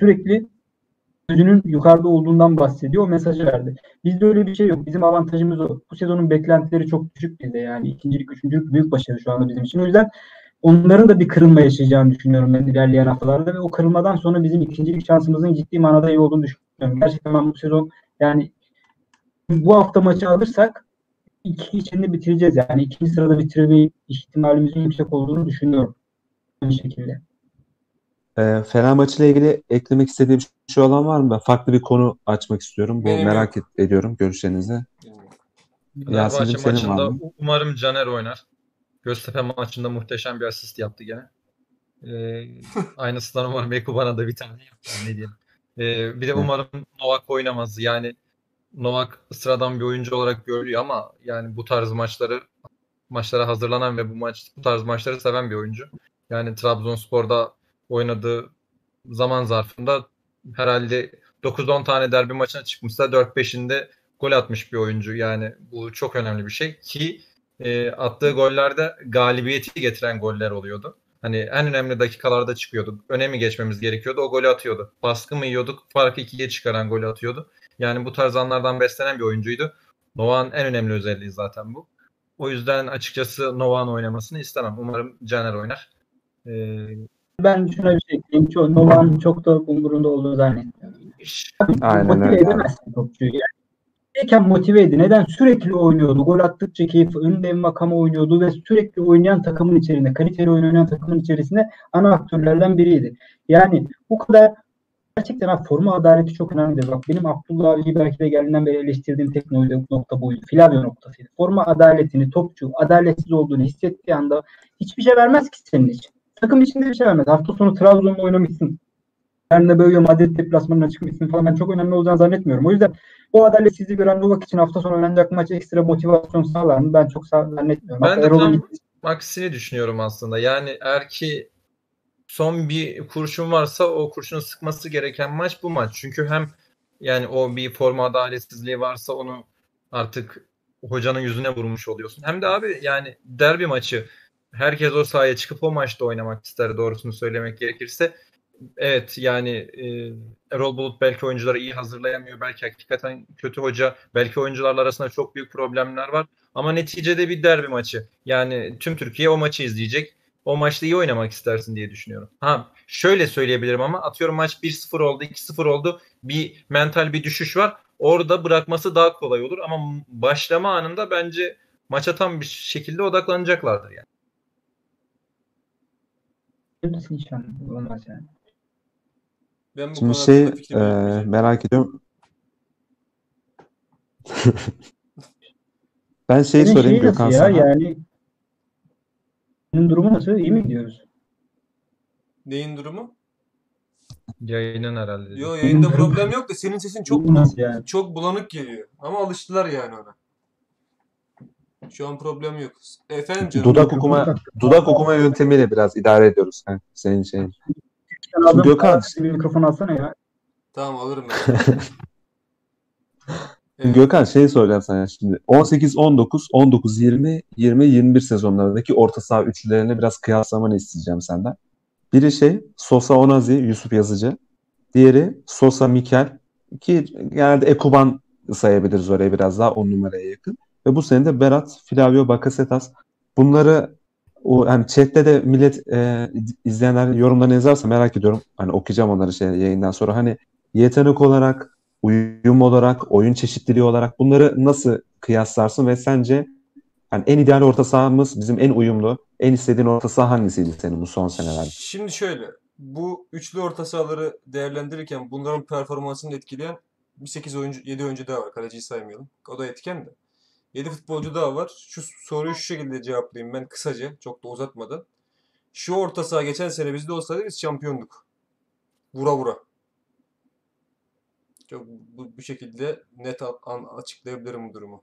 Sürekli gözünün yukarıda olduğundan bahsediyor. O mesajı verdi. Bizde öyle bir şey yok. Bizim avantajımız o. Bu sezonun beklentileri çok düşük bizde yani. ikincilik, üçüncülük büyük başarı şu anda bizim için. O yüzden onların da bir kırılma yaşayacağını düşünüyorum ben ilerleyen haftalarda ve o kırılmadan sonra bizim ikincilik şansımızın ciddi manada iyi olduğunu düşünüyorum. Gerçekten ben bu sezon yani bu hafta maçı alırsak iki içinde bitireceğiz. Yani ikinci sırada bitirme ihtimalimizin yüksek olduğunu düşünüyorum. Aynı şekilde. E, Fenerbahçe ile ilgili eklemek istediğim bir şey olan var mı? Ben farklı bir konu açmak istiyorum. Bu Benim merak et- ediyorum görüşlerinizi. Yasin'cim senin var maçında mı? umarım Caner oynar. Göztepe maçında muhteşem bir asist yaptı gene. Ee, [laughs] aynısından umarım Eko bana da bir tane yaptı. Ne diyeyim. Ee, bir de umarım Novak oynamaz. Yani Novak sıradan bir oyuncu olarak görülüyor ama yani bu tarz maçları maçlara hazırlanan ve bu maç bu tarz maçları seven bir oyuncu. Yani Trabzonspor'da oynadığı zaman zarfında herhalde 9-10 tane derbi maçına çıkmışsa 4-5'inde gol atmış bir oyuncu. Yani bu çok önemli bir şey ki e, attığı gollerde galibiyeti getiren goller oluyordu. Hani en önemli dakikalarda çıkıyordu. Öne mi geçmemiz gerekiyordu? O golü atıyordu. Baskı mı yiyorduk? Farkı ikiye çıkaran golü atıyordu. Yani bu tarz anlardan beslenen bir oyuncuydu. Novak'ın en önemli özelliği zaten bu. O yüzden açıkçası Novak'ın oynamasını istemem. Umarım Caner oynar. Ee, Ben şuna bir şey ekleyeyim. Çok, Novak'ın çok da umurunda olduğunu zannetmiyorum. Aynen motive öyle edemezsin topçuyu. Yani motive edin. Neden? Sürekli oynuyordu. Gol attıkça keyif, önünde makama oynuyordu ve sürekli oynayan takımın içerisinde, kaliteli oynayan takımın içerisinde ana aktörlerden biriydi. Yani bu kadar gerçekten abi forma adaleti çok önemlidir. Bak benim Abdullah abiyi belki de geldiğinden beri eleştirdiğim tek nokta buydu. Flavio noktasıydı. Forma adaletini, topçu adaletsiz olduğunu hissettiği anda hiçbir şey vermez ki senin için. Takım içinde bir şey vermez. Hafta sonu Trabzon'da oynamışsın. Böyle Madrid deplasmanına çıkmışsın falan ben çok önemli olacağını zannetmiyorum. O yüzden bu adaletsizliği gören Novak için hafta sonu oynanacak maç ekstra motivasyon sağlar mı? Ben çok zannetmiyorum. Ben Hatta de Erol'un tam aksini düşünüyorum aslında. Yani eğer ki son bir kurşun varsa o kurşunu sıkması gereken maç bu maç. Çünkü hem yani o bir forma adaletsizliği varsa onu artık hocanın yüzüne vurmuş oluyorsun. Hem de abi yani derbi maçı herkes o sahaya çıkıp o maçta oynamak ister doğrusunu söylemek gerekirse. Evet yani e, Erol Bulut belki oyuncuları iyi hazırlayamıyor. Belki hakikaten kötü hoca. Belki oyuncularla arasında çok büyük problemler var. Ama neticede bir derbi maçı. Yani tüm Türkiye o maçı izleyecek. O maçta iyi oynamak istersin diye düşünüyorum. Ha şöyle söyleyebilirim ama atıyorum maç 1-0 oldu, 2-0 oldu. Bir mental bir düşüş var. Orada bırakması daha kolay olur ama başlama anında bence maça tam bir şekilde odaklanacaklardır yani. Hepsi inşallah olmaz yani. Ben bu Şimdi şey e, merak ediyorum. [laughs] ben şeyi Senin sorayım şeyi Gökhan nasıl ya? sana. Yani senin durumu nasıl? İyi mi gidiyoruz? Neyin durumu? Yayının herhalde. Yo yayında problem yok da senin sesin çok nasıl yani? çok bulanık geliyor. Ama alıştılar yani ona. Şu an problem yok. Efendim canım. Dudak okuma dudak okuma yöntemiyle biraz idare ediyoruz kanka, senin şeyin. Adam- Gökhan. Bir mikrofon alsana ya. Tamam alırım ben. [laughs] Evet. Gökhan şey soracağım sana şimdi. 18 19 19 20 20 21 sezonlarındaki orta saha üçlülerini biraz kıyaslamanı isteyeceğim senden. Biri şey Sosa Onazi, Yusuf Yazıcı. Diğeri Sosa Mikel ki genelde Ekuban sayabiliriz oraya biraz daha 10 numaraya yakın. Ve bu sene de Berat, Flavio, Bakasetas. Bunları o hani chatte de millet e, izleyenler yorumlarını yazarsa merak ediyorum. Hani okuyacağım onları şey yayından sonra. Hani yetenek olarak uyum olarak, oyun çeşitliliği olarak bunları nasıl kıyaslarsın ve sence yani en ideal orta sahamız bizim en uyumlu, en istediğin orta saha hangisiydi senin bu son senelerde? Şimdi şöyle. Bu üçlü orta sahaları değerlendirirken bunların performansını etkileyen bir 8 oyuncu, 7 oyuncu daha var. Kaleciyi saymayalım. O da etken de. 7 futbolcu daha var. Şu soruyu şu şekilde cevaplayayım ben kısaca. Çok da uzatmadan. Şu orta saha geçen sene bizde olsaydı biz şampiyonduk. Vura vura. Çok bu, bu şekilde net an- açıklayabilirim bu durumu.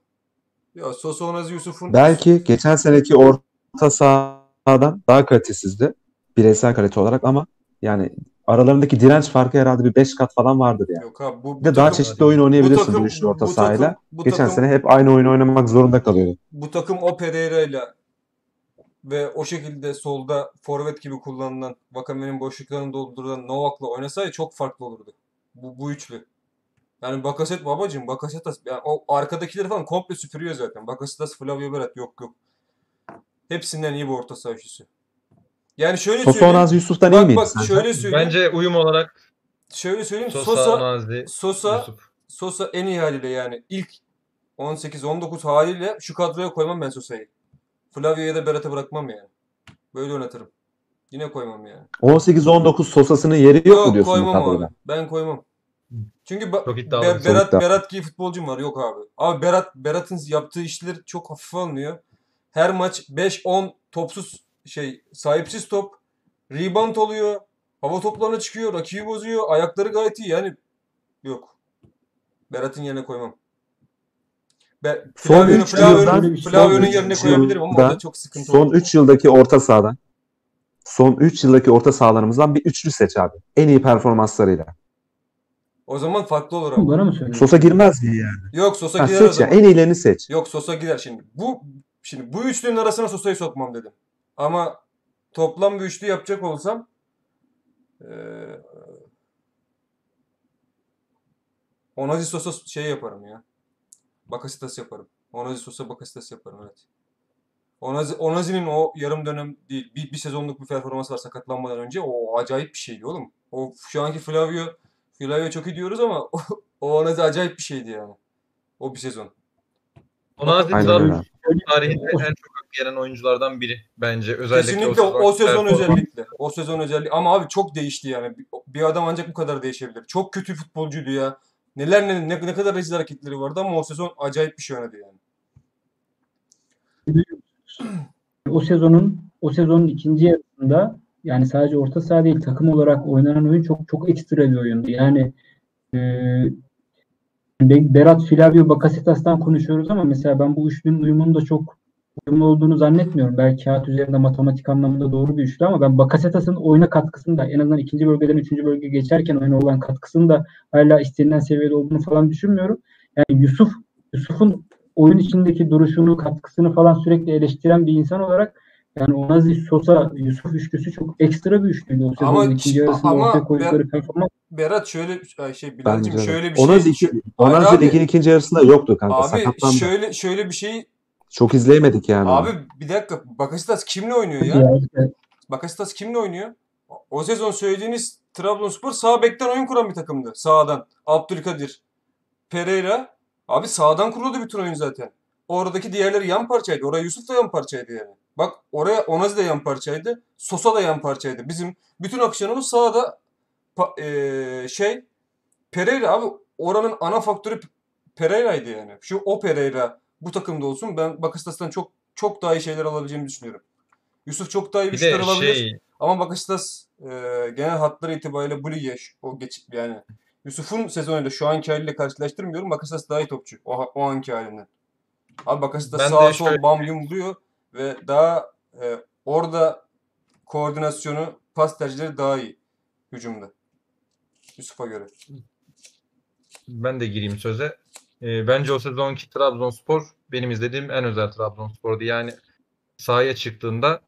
Ya Sosa Onaz Yusuf'un Belki geçen seneki orta sahadan daha kalitesizdi bireysel kalite olarak ama yani aralarındaki direnç farkı herhalde bir 5 kat falan vardır yani. yok abi bu, Bir de daha takım- çeşitli oyun bu oynayabilirsin takım- bu üçlü orta bu sahayla. takım- bu Geçen takım- sene hep aynı oyunu oynamak zorunda kalıyordu. bu takım o Pereira'yla ve o şekilde solda forvet gibi kullanılan Vakame'nin boşluklarını dolduran Novak'la oynasaydı çok farklı olurdu. Bu, bu üçlü. Yani Bakaset babacığım Bakasetas yani o arkadakileri falan komple süpürüyor zaten. Bakasetas, Flavio Berat yok yok. Hepsinden iyi bir orta saha üçlüsü. Yani şöyle Sosa söyleyeyim. Onaz Yusuf'tan iyi Bak miydi bak sence? şöyle söyleyeyim. Bence uyum olarak şöyle söyleyeyim. Sosa, Sosa Onazi, Sosa Yusuf. Sosa en iyi haliyle yani ilk 18-19 haliyle şu kadroya koymam ben Sosa'yı. Flavio'ya da Berat'ı bırakmam yani. Böyle oynatırım. Yine koymam yani. 18-19 Sosa'sının yeri yok, mu diyorsun bu koymam kadroda? abi. Ben koymam. Çünkü ba- iddialı. Berat iddialı. Berat gibi futbolcum var. Yok abi. Abi Berat Berat'ın yaptığı işler çok hafife alınıyor. Her maç 5-10 topsuz şey sahipsiz top. Rebound oluyor. Hava toplarına çıkıyor. Rakibi bozuyor. Ayakları gayet iyi. Yani yok. Berat'ın yerine koymam. Be Son Flavio'nun üç Flavio'nun- Flavio'nun yerine koyabilirim ama yılda- orada çok sıkıntı Son olur. 3 yıldaki orta sahadan son 3 yıldaki orta sahalarımızdan bir üçlü seç abi. En iyi performanslarıyla. O zaman farklı olur ama. Bana mı söylüyorsun? Sosa girmez mi yani? Yok Sosa Ha, gider o seç ya. En iyilerini seç. Yok Sosa gider şimdi. Bu şimdi bu üçlünün arasına Sosa'yı sokmam dedim. Ama toplam bir üçlü yapacak olsam eee Onazi Sosa şey yaparım ya. Bakasitas yaparım. Onazi Sosa Bakasitas yaparım evet. Onazi, Onazi'nin o yarım dönem değil bir, bir sezonluk bir performans var sakatlanmadan önce o acayip bir şeydi oğlum. O şu anki Flavio Flavio çok iyi diyoruz ama o, o Onazi acayip bir şeydi yani. O bir sezon. Onazi Trabzon tarihinde en çok gelen oyunculardan biri bence. Özellikle Kesinlikle o, o sezon performans- özellikle. O sezon özellikle. Ama abi çok değişti yani. Bir, adam ancak bu kadar değişebilir. Çok kötü futbolcuydu ya. Neler ne, ne, ne kadar rezil hareketleri vardı ama o sezon acayip bir şey oynadı yani. O sezonun o sezonun ikinci yarısında yani sadece orta saha değil takım olarak oynanan oyun çok çok ekstra bir oyundu. Yani e, Be- Berat, Flavio, Bakasetas'tan konuşuyoruz ama mesela ben bu üçlünün uyumunun da çok uyumlu olduğunu zannetmiyorum. Belki kağıt üzerinde matematik anlamında doğru bir üçlü ama ben Bakasetas'ın oyuna katkısını da en azından ikinci bölgeden üçüncü bölge geçerken oyuna olan katkısını da hala istenilen seviyede olduğunu falan düşünmüyorum. Yani Yusuf Yusuf'un oyun içindeki duruşunu, katkısını falan sürekli eleştiren bir insan olarak yani Onazi, Sosa, Yusuf üçlüsü çok ekstra bir üçlüydü o sezonun Ama- ikinci yarısında ama ortaya koydukları performans. Berat şöyle şey Bilal'cim şöyle bir şey. Onaz iki, Onaz Hayır abi. ligin ikinci yarısında yoktu kanka. Abi sakatlandı. şöyle şöyle bir şey. Çok izleyemedik yani. Abi bir dakika. Bakasitas kimle oynuyor ya? Bakasitas kimle oynuyor? O- sezon söylediğiniz Trabzonspor sağ bekten oyun kuran bir takımdı. Sağdan. Abdülkadir, Pereira. Abi sağdan kuruldu bütün oyun zaten. Oradaki diğerleri yan parçaydı. Oraya Yusuf da yan parçaydı yani. Bak oraya Onazi de yan parçaydı. Sosa da yan parçaydı. Bizim bütün akşamımız sağda eee, şey Pereira abi oranın ana faktörü Pereira'ydı yani. Şu o Pereira bu takımda olsun ben Bakasitas'tan çok çok daha iyi şeyler alabileceğimi düşünüyorum. Yusuf çok daha iyi bir Bir şeyler alabilir. şey Ama Bakasitas e, genel hatları itibariyle bu lige o geç yani Yusuf'un sezonuyla şu anki haliyle karşılaştırmıyorum. Bakasitas daha iyi topçu o, o anki halinden. Abi Bakasitas sağa sol şöyle- bam yumluyor ve daha e, orada koordinasyonu, pas tercihleri daha iyi hücumda. Yusuf'a göre. ben de gireyim söze. Ee, bence o sezonki Trabzonspor benim izlediğim en özel Trabzonspor'du. Yani sahaya çıktığında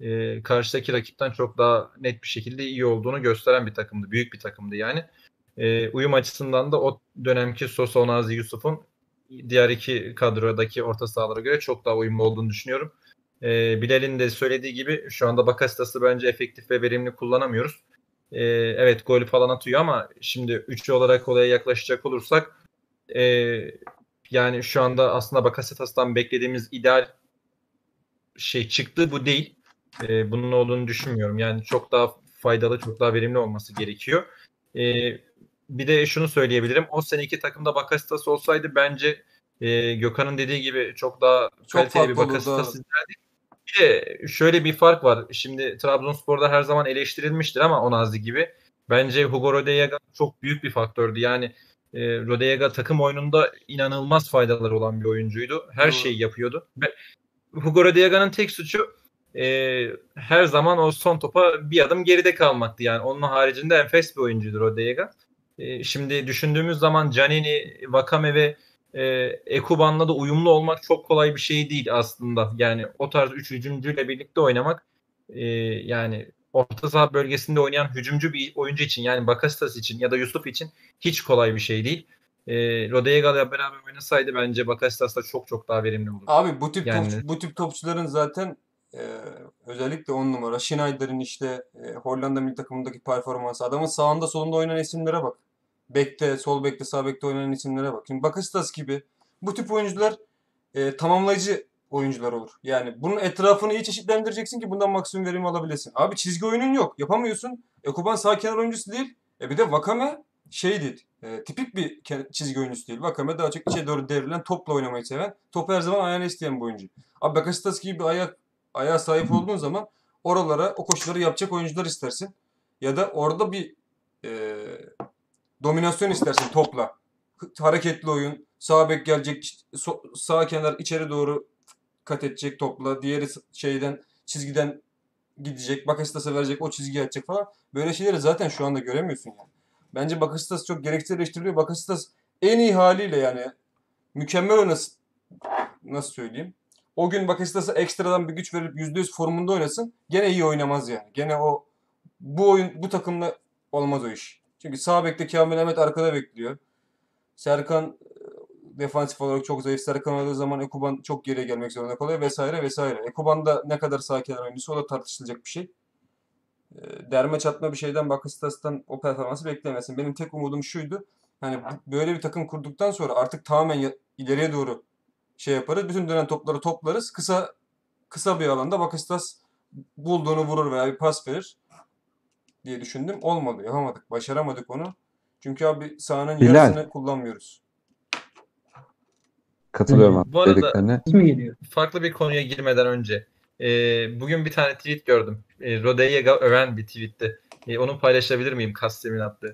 e, karşıdaki rakipten çok daha net bir şekilde iyi olduğunu gösteren bir takımdı. Büyük bir takımdı yani. E, uyum açısından da o dönemki Sosa, Onazi, Yusuf'un diğer iki kadrodaki orta sahalara göre çok daha uyumlu olduğunu düşünüyorum. E, Bilal'in de söylediği gibi şu anda Bakasitas'ı bence efektif ve verimli kullanamıyoruz. e, evet gol falan atıyor ama şimdi üçlü olarak olaya yaklaşacak olursak e, yani şu anda aslında Bakasetas'tan beklediğimiz ideal şey çıktı bu değil. E, bunun olduğunu düşünmüyorum. Yani çok daha faydalı, çok daha verimli olması gerekiyor. E, bir de şunu söyleyebilirim. O seneki takımda Bakasetas olsaydı bence e, Gökhan'ın dediği gibi çok daha Çok kaliteli bir evet. izlerdik. Bir de şöyle bir fark var. Şimdi Trabzonspor'da her zaman eleştirilmiştir ama Onazi gibi. Bence Hugo Rodallega çok büyük bir faktördü. Yani e, Rodallega takım oyununda inanılmaz faydaları olan bir oyuncuydu. Her Doğru. şeyi yapıyordu. Ve Hugo Rodallaga'nın tek suçu e, her zaman o son topa bir adım geride kalmaktı. Yani onun haricinde enfes bir oyuncuydu Rodallega. E, şimdi düşündüğümüz zaman Canini, Vakame ve e, Ekuban'la da uyumlu olmak çok kolay bir şey değil aslında. Yani o tarz üç hücumcuyla birlikte oynamak e, yani orta saha bölgesinde oynayan hücumcu bir oyuncu için yani Bakasitas için ya da Yusuf için hiç kolay bir şey değil. E, Rodallega'yla beraber oynasaydı bence Bakasitas da çok çok daha verimli olurdu. Abi bu tip Yani- top, bu tip topçuların zaten e, özellikle 10 numara Schneider'in işte e, Hollanda milli takımındaki performansı adamın sağında solunda oynayan isimlere bak. Bekte, sol bekte, sağ bekte oynayan isimlere bak. Şimdi Bakasitas gibi bu tip oyuncular e, tamamlayıcı oyuncular olur. Yani bunun etrafını iyi çeşitlendireceksin ki bundan maksimum verim alabilesin. Abi çizgi oyunun yok. Yapamıyorsun. Ekuban sağ kenar oyuncusu değil. E bir de Vakame şey değil. e, tipik bir çizgi oyuncusu değil. Vakame daha çok içe doğru devrilen topla oynamayı seven. Topu her zaman ayağına isteyen bir oyuncu. Abi Bakasitas gibi bir ayak ayağa sahip olduğun zaman oralara o koşuları yapacak oyuncular istersin. Ya da orada bir e, dominasyon istersin topla. Hareketli oyun. Sağ bek gelecek. so- sağ kenar içeri doğru kat edecek topla. Diğeri şeyden çizgiden gidecek. Bakasitas'a verecek. O çizgiye atacak falan. Böyle şeyleri zaten şu anda göremiyorsun yani. Bence Bakasitas çok gereksiz eleştiriliyor. Bakasitas en iyi haliyle yani mükemmel oynasın. Nasıl söyleyeyim? O gün Bakasitas'a ekstradan bir güç verip %100 formunda oynasın. Gene iyi oynamaz yani. Gene o bu oyun bu takımla olmaz o iş. Çünkü sağ bekte Kamil Ahmet arkada bekliyor. Serkan defansif olarak çok zayıf. Serkan oynadığı zaman Ekuban çok geriye gelmek zorunda kalıyor vesaire vesaire. Ekuban da ne kadar sağ kenar oyuncusu o da tartışılacak bir şey. E, Derme çatma bir şeyden Bakasitas'tan o performansı beklemesin. Benim tek umudum şuydu. Hani böyle bir takım kurduktan sonra artık tamamen ileriye doğru şey yaparız. Bütün dönen topları toplarız. Kısa kısa bir alanda Bakasitas bulduğunu vurur veya bir pas verir diye düşündüm. Olmadı. Yapamadık. Başaramadık onu. Çünkü abi sahanın Bilal. yarısını kullanmıyoruz. Katılıyorum abi Bu arada- dediklerine. Geliyor. farklı bir konuya girmeden önce e, bugün bir tane tweet gördüm. E, Rodallega öven bir tweetti. E, onu paylaşabilir miyim Kastem'in attığı?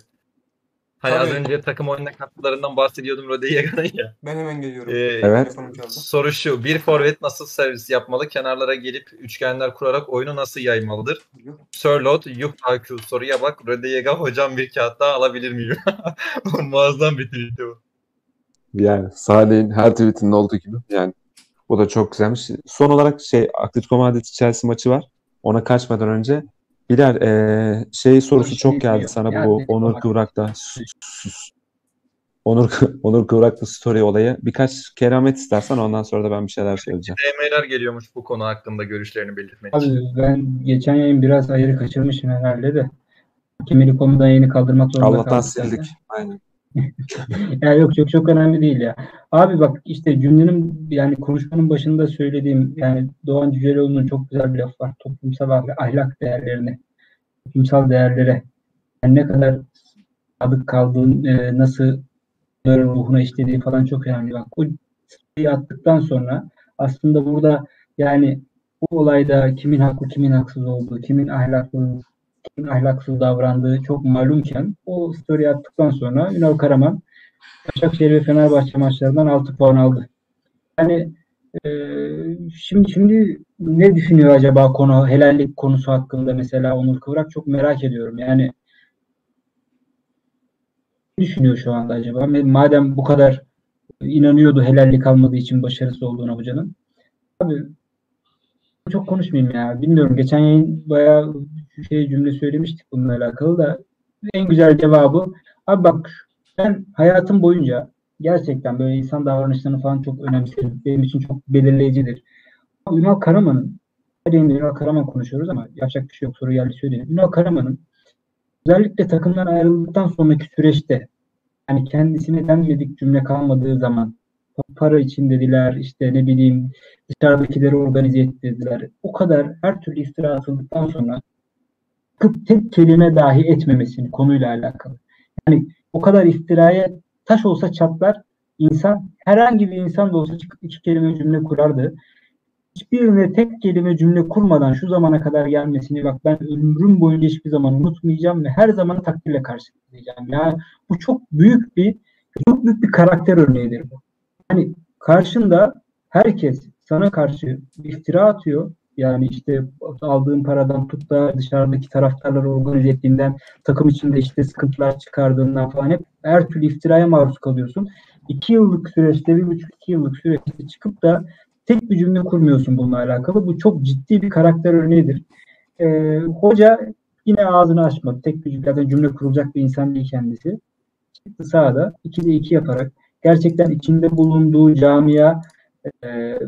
Hani az Tabii. önce takım oyununa katkılarından bahsediyordum Rodalega'nın ya. Ben hemen geliyorum. Ee, Evet. Soru şu. Bir forvet nasıl servis yapmalı? Kenarlara gelip üçgenler kurarak oyunu nasıl yaymalıdır? Sörlot, yuh IQ soruya bak. Rodallega hocam bir kağıt daha alabilir miyim? [laughs] Muazzam bir tweet bu. Yani Salih'in her tweetinde olduğu gibi yani o da çok güzelmiş. Son olarak şey Atletico Madrid Chelsea maçı var. Ona kaçmadan önce Bilal eee, şey sorusu şey çok geldi diyor. sana Ya bu Onur. Kıvrak'ta. Onur Onur Kıvrak'ta story olayı. Birkaç keramet istersen ondan sonra da ben bir şeyler söyleyeceğim. DM'ler geliyormuş bu konu hakkında görüşlerini belirtmek için. Abi ben geçen yayın biraz ayrı kaçırmışım herhalde de. Kimili konudan yayını kaldırmak zorunda Allah'tan kaldık zaten. sildik. Aynen. Ya yok çok çok önemli değil ya. Abi bak işte cümlenin yani konuşmanın başında söylediğim yani Doğan Cüceloğlu'nun çok güzel bir lafı var. Toplumsal ahlak, değerlerine, toplumsal değerlere yani ne kadar sadık kaldığın, e, nasıl ruhuna işlediği falan çok önemli. Bak o şeyi attıktan sonra aslında burada yani bu olayda kimin haklı kimin haksız olduğu, kimin ahlaklı kimin ahlaksız davrandığı çok malumken o story attıktan sonra Ünal Karaman Başakşehir ve Fenerbahçe maçlarından 6 puan aldı. Yani e, şimdi şimdi ne düşünüyor acaba konu helallik konusu hakkında mesela Onur Kıvrak çok merak ediyorum. Yani ne düşünüyor şu anda acaba? Madem bu kadar inanıyordu helallik almadığı için başarısız olduğuna hocanın. Abi çok konuşmayayım ya. Bilmiyorum. Geçen yayın bayağı şey cümle söylemiştik bununla alakalı da en güzel cevabı abi bak ben hayatım boyunca gerçekten böyle insan davranışlarını falan çok önemserim. Benim için çok belirleyicidir. Ünal Karaman'ın yayında Ünal Karaman konuşuyoruz ama yapacak bir şey yok. Soru geldi söyleyeyim. Ünal Karaman'ın özellikle takımdan ayrıldıktan sonraki süreçte yani kendisine denmedik cümle kalmadığı zaman para için dediler işte ne bileyim dışarıdakileri organize ettirdiler. O kadar her türlü iftira atıldıktan sonra çıkıp tek kelime dahi etmemesini konuyla alakalı. Yani o kadar iftiraya taş olsa çatlar insan herhangi bir insan da olsa çıkıp iki kelime cümle kurardı. Hiçbirine tek kelime cümle kurmadan şu zamana kadar gelmesini bak ben ömrüm boyunca hiçbir zaman unutmayacağım ve her zaman takdirle karşılayacağım. Yani bu çok büyük bir çok büyük bir karakter örneğidir bu. Yani karşında herkes sana karşı iftira atıyor. Yani işte aldığın paradan tut da dışarıdaki taraftarları organize ettiğinden takım içinde işte sıkıntılar çıkardığından falan hep her türlü iftiraya maruz kalıyorsun. İki yıllık süreçte, bir buçuk iki yıllık süreçte çıkıp da tek bir cümle kurmuyorsun bununla alakalı. Bu çok ciddi bir karakter örneğidir. Ee, hoca yine ağzını açmadı. Tek bir cümle, cümle kurulacak bir insan değil kendisi. Çıktı sahada 2'de 2 yaparak gerçekten içinde bulunduğu camia e,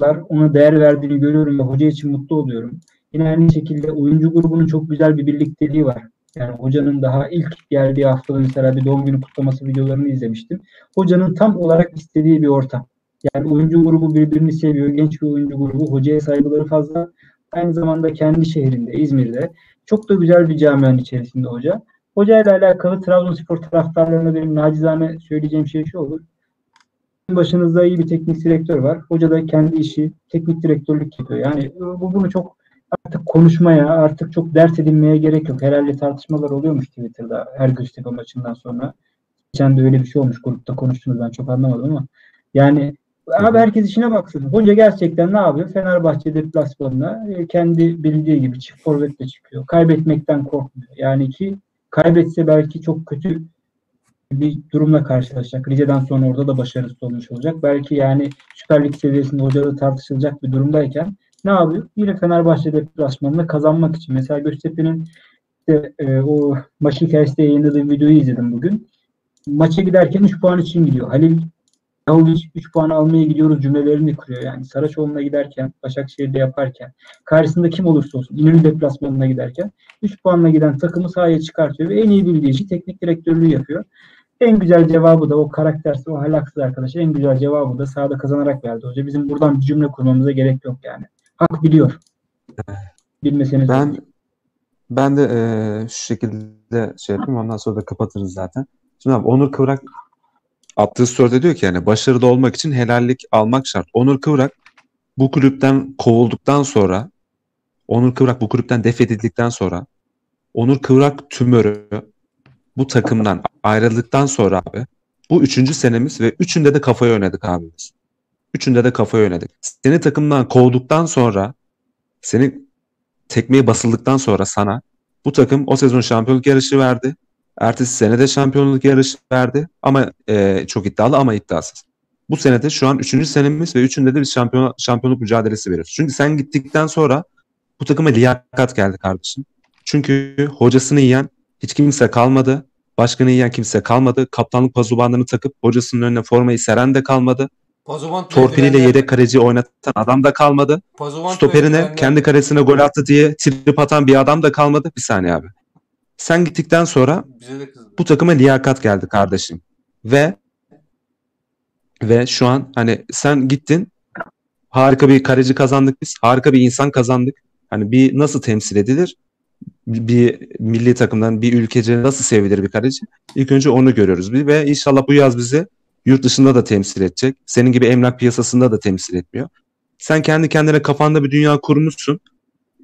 taraftarlar ona değer verdiğini görüyorum ve hoca için mutlu oluyorum. Yine aynı şekilde oyuncu grubunun çok güzel bir birlikteliği var. Yani hocanın daha ilk geldiği haftada mesela bir doğum günü kutlaması videolarını izlemiştim. Hocanın tam olarak istediği bir ortam. Yani oyuncu grubu birbirini seviyor. Genç bir oyuncu grubu. Hocaya saygıları fazla. Aynı zamanda kendi şehrinde, İzmir'de. Çok da güzel bir camianın içerisinde hoca. Hoca ile alakalı Trabzonspor taraftarlarına benim nacizane söyleyeceğim şey şu olur. Başınızda iyi bir teknik direktör var. Hoca da kendi işi teknik direktörlük yapıyor. Yani bu bunu çok artık konuşmaya, artık çok dert edinmeye gerek yok. Herhalde tartışmalar oluyormuş Twitter'da her Göztepe maçından sonra. Geçen de öyle bir şey olmuş grupta konuştunuz ben çok anlamadım ama. Yani abi herkes işine baksın. Hoca gerçekten ne yapıyor? Fenerbahçe deplasmanına e, kendi bildiği gibi çift forvetle çıkıyor. Kaybetmekten korkmuyor. Yani ki kaybetse belki çok kötü bir durumla karşılaşacak. Rize'den sonra orada da başarısız olmuş olacak. Belki yani Süper Lig seviyesinde hocalığı tartışılacak bir durumdayken ne yapıyor? Yine Fenerbahçe deplasmanında kazanmak için. Mesela Göztepe'nin işte, e, o maç hikayesinde yayınladığı videoyu izledim bugün. Maça giderken 3 puan için gidiyor. Halil Yahudic 3 puan almaya gidiyoruz cümlelerini kuruyor yani. Saraçoğlu'na giderken, Başakşehir'de yaparken, karşısında kim olursa olsun, İnönü deplasmanına giderken 3 puanla giden takımı sahaya çıkartıyor ve en iyi bildiği işi teknik direktörlüğü yapıyor. En güzel cevabı da o karaktersiz, o halaksız arkadaş en güzel cevabı da sahada kazanarak verdi hoca. Bizim buradan bir cümle kurmamıza gerek yok yani. Hak biliyor. Bilmeseniz Ben olur. ben de eee, şu şekilde şey yapayım ondan sonra da kapatırız zaten. Şimdi abi Onur Kıvrak attığı story'de diyor ki yani başarılı olmak için helallik almak şart. Onur Kıvrak bu kulüpten kovulduktan sonra Onur Kıvrak bu kulüpten def edildikten sonra Onur Kıvrak tümörü bu takımdan ayrıldıktan sonra abi bu üçüncü senemiz ve üçünde de kafayı oynadık abi. Üçünde de kafayı oynadık. Seni takımdan kovduktan sonra seni tekmeye basıldıktan sonra sana bu takım o sezon şampiyonluk yarışı verdi. Ertesi sene de şampiyonluk yarışı verdi ama e, çok iddialı ama iddiasız. Bu senede şu an üçüncü senemiz ve üçünde de biz şampiyon, şampiyonluk mücadelesi veriyoruz. Çünkü sen gittikten sonra bu takıma liyakat geldi kardeşim. Çünkü hocasını yiyen hiç kimse kalmadı. Başkanı yiyen kimse kalmadı. Kaptanlık pazubanlarını takıp hocasının önüne formayı seren de kalmadı. Pazovan Torpiliyle yedek kaleci oynatan adam da kalmadı. Pazovan Stoperine kendi karesine gol attı diye trip atan bir adam da kalmadı. Bir saniye abi. Sen gittikten sonra bu takıma liyakat geldi kardeşim. Ve ve şu an hani sen gittin harika bir kaleci kazandık biz. Harika bir insan kazandık. Hani bir nasıl temsil edilir? Bir, milli takımdan bir ülkece nasıl sevilir bir kaleci? İlk önce onu görüyoruz. Bir- Ve inşallah bu yaz bizi yurt dışında da temsil edecek. Senin gibi emlak piyasasında da temsil etmiyor. Sen kendi kendine kafanda bir dünya kurmuşsun.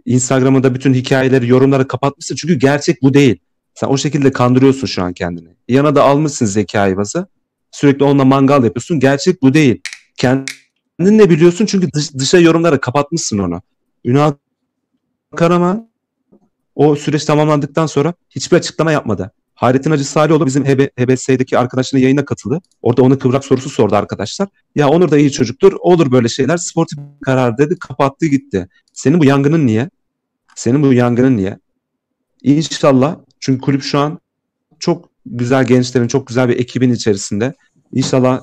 Instagram'da da bütün hikayeleri, yorumları kapatmışsın. Çünkü gerçek bu değil. Sen o şekilde kandırıyorsun şu an kendini. Yana da almışsın zeka ayvası. Sürekli onunla mangal yapıyorsun. Gerçek bu değil. Kendin de biliyorsun çünkü dış, dışa yorumlara kapatmışsın onu. Ünal Karaman o süreç tamamlandıktan sonra hiçbir açıklama yapmadı. Hayrettin Hacı Salioğlu bizim HB, HBS'deki arkadaşının yayına katıldı. Orada ona kıvrak sorusu sordu arkadaşlar. Ya Onur da iyi çocuktur. Olur böyle şeyler. Sportif karar dedi. Kapattı gitti. Senin bu yangının niye? Senin bu yangının niye? İnşallah çünkü kulüp şu an çok güzel gençlerin, çok güzel bir ekibin içerisinde. İnşallah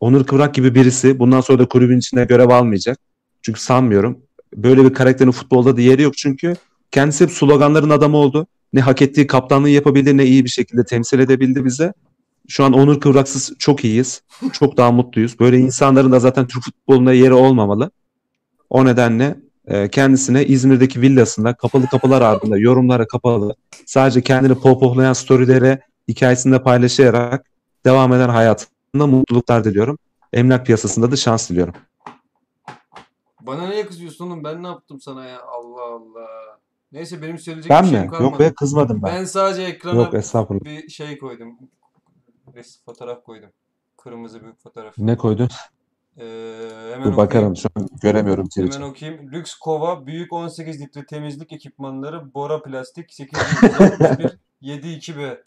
Onur Kıvrak gibi birisi bundan sonra da kulübün içinde görev almayacak. Çünkü sanmıyorum. Böyle bir karakterin futbolda da yeri yok çünkü kendisi hep sloganların adamı oldu. ne hak ettiği kaptanlığı yapabildi ne iyi bir şekilde temsil edebildi bize. Şu an Onur Kıvraksız çok iyiyiz. Çok daha mutluyuz. Böyle insanların da zaten Türk futbolunda yeri olmamalı. O nedenle e, kendisine İzmir'deki villasında kapalı kapılar ardında yorumlara kapalı sadece kendini pohpohlayan storylere hikayesinde paylaşarak devam eden hayatında mutluluklar diliyorum. Emlak piyasasında da şans diliyorum. Bana niye kızıyorsun oğlum? Ben ne yaptım sana ya? Allah Allah. Neyse benim söyleyecek Ben bir şeyim mi? kalmadı. Yok be kızmadım ben. Ben sadece ekrana Yok estağfurullah. bir şey koydum. Resim fotoğraf koydum. Kırmızı büyük fotoğraf. Ne koydun? Ee, hemen Dur okuyayım. bakarım şu an göremiyorum Hemen Twitch'i. okuyayım. Lüks kova, büyük 18 litre temizlik ekipmanları, Bora Plastik, 8961 72B.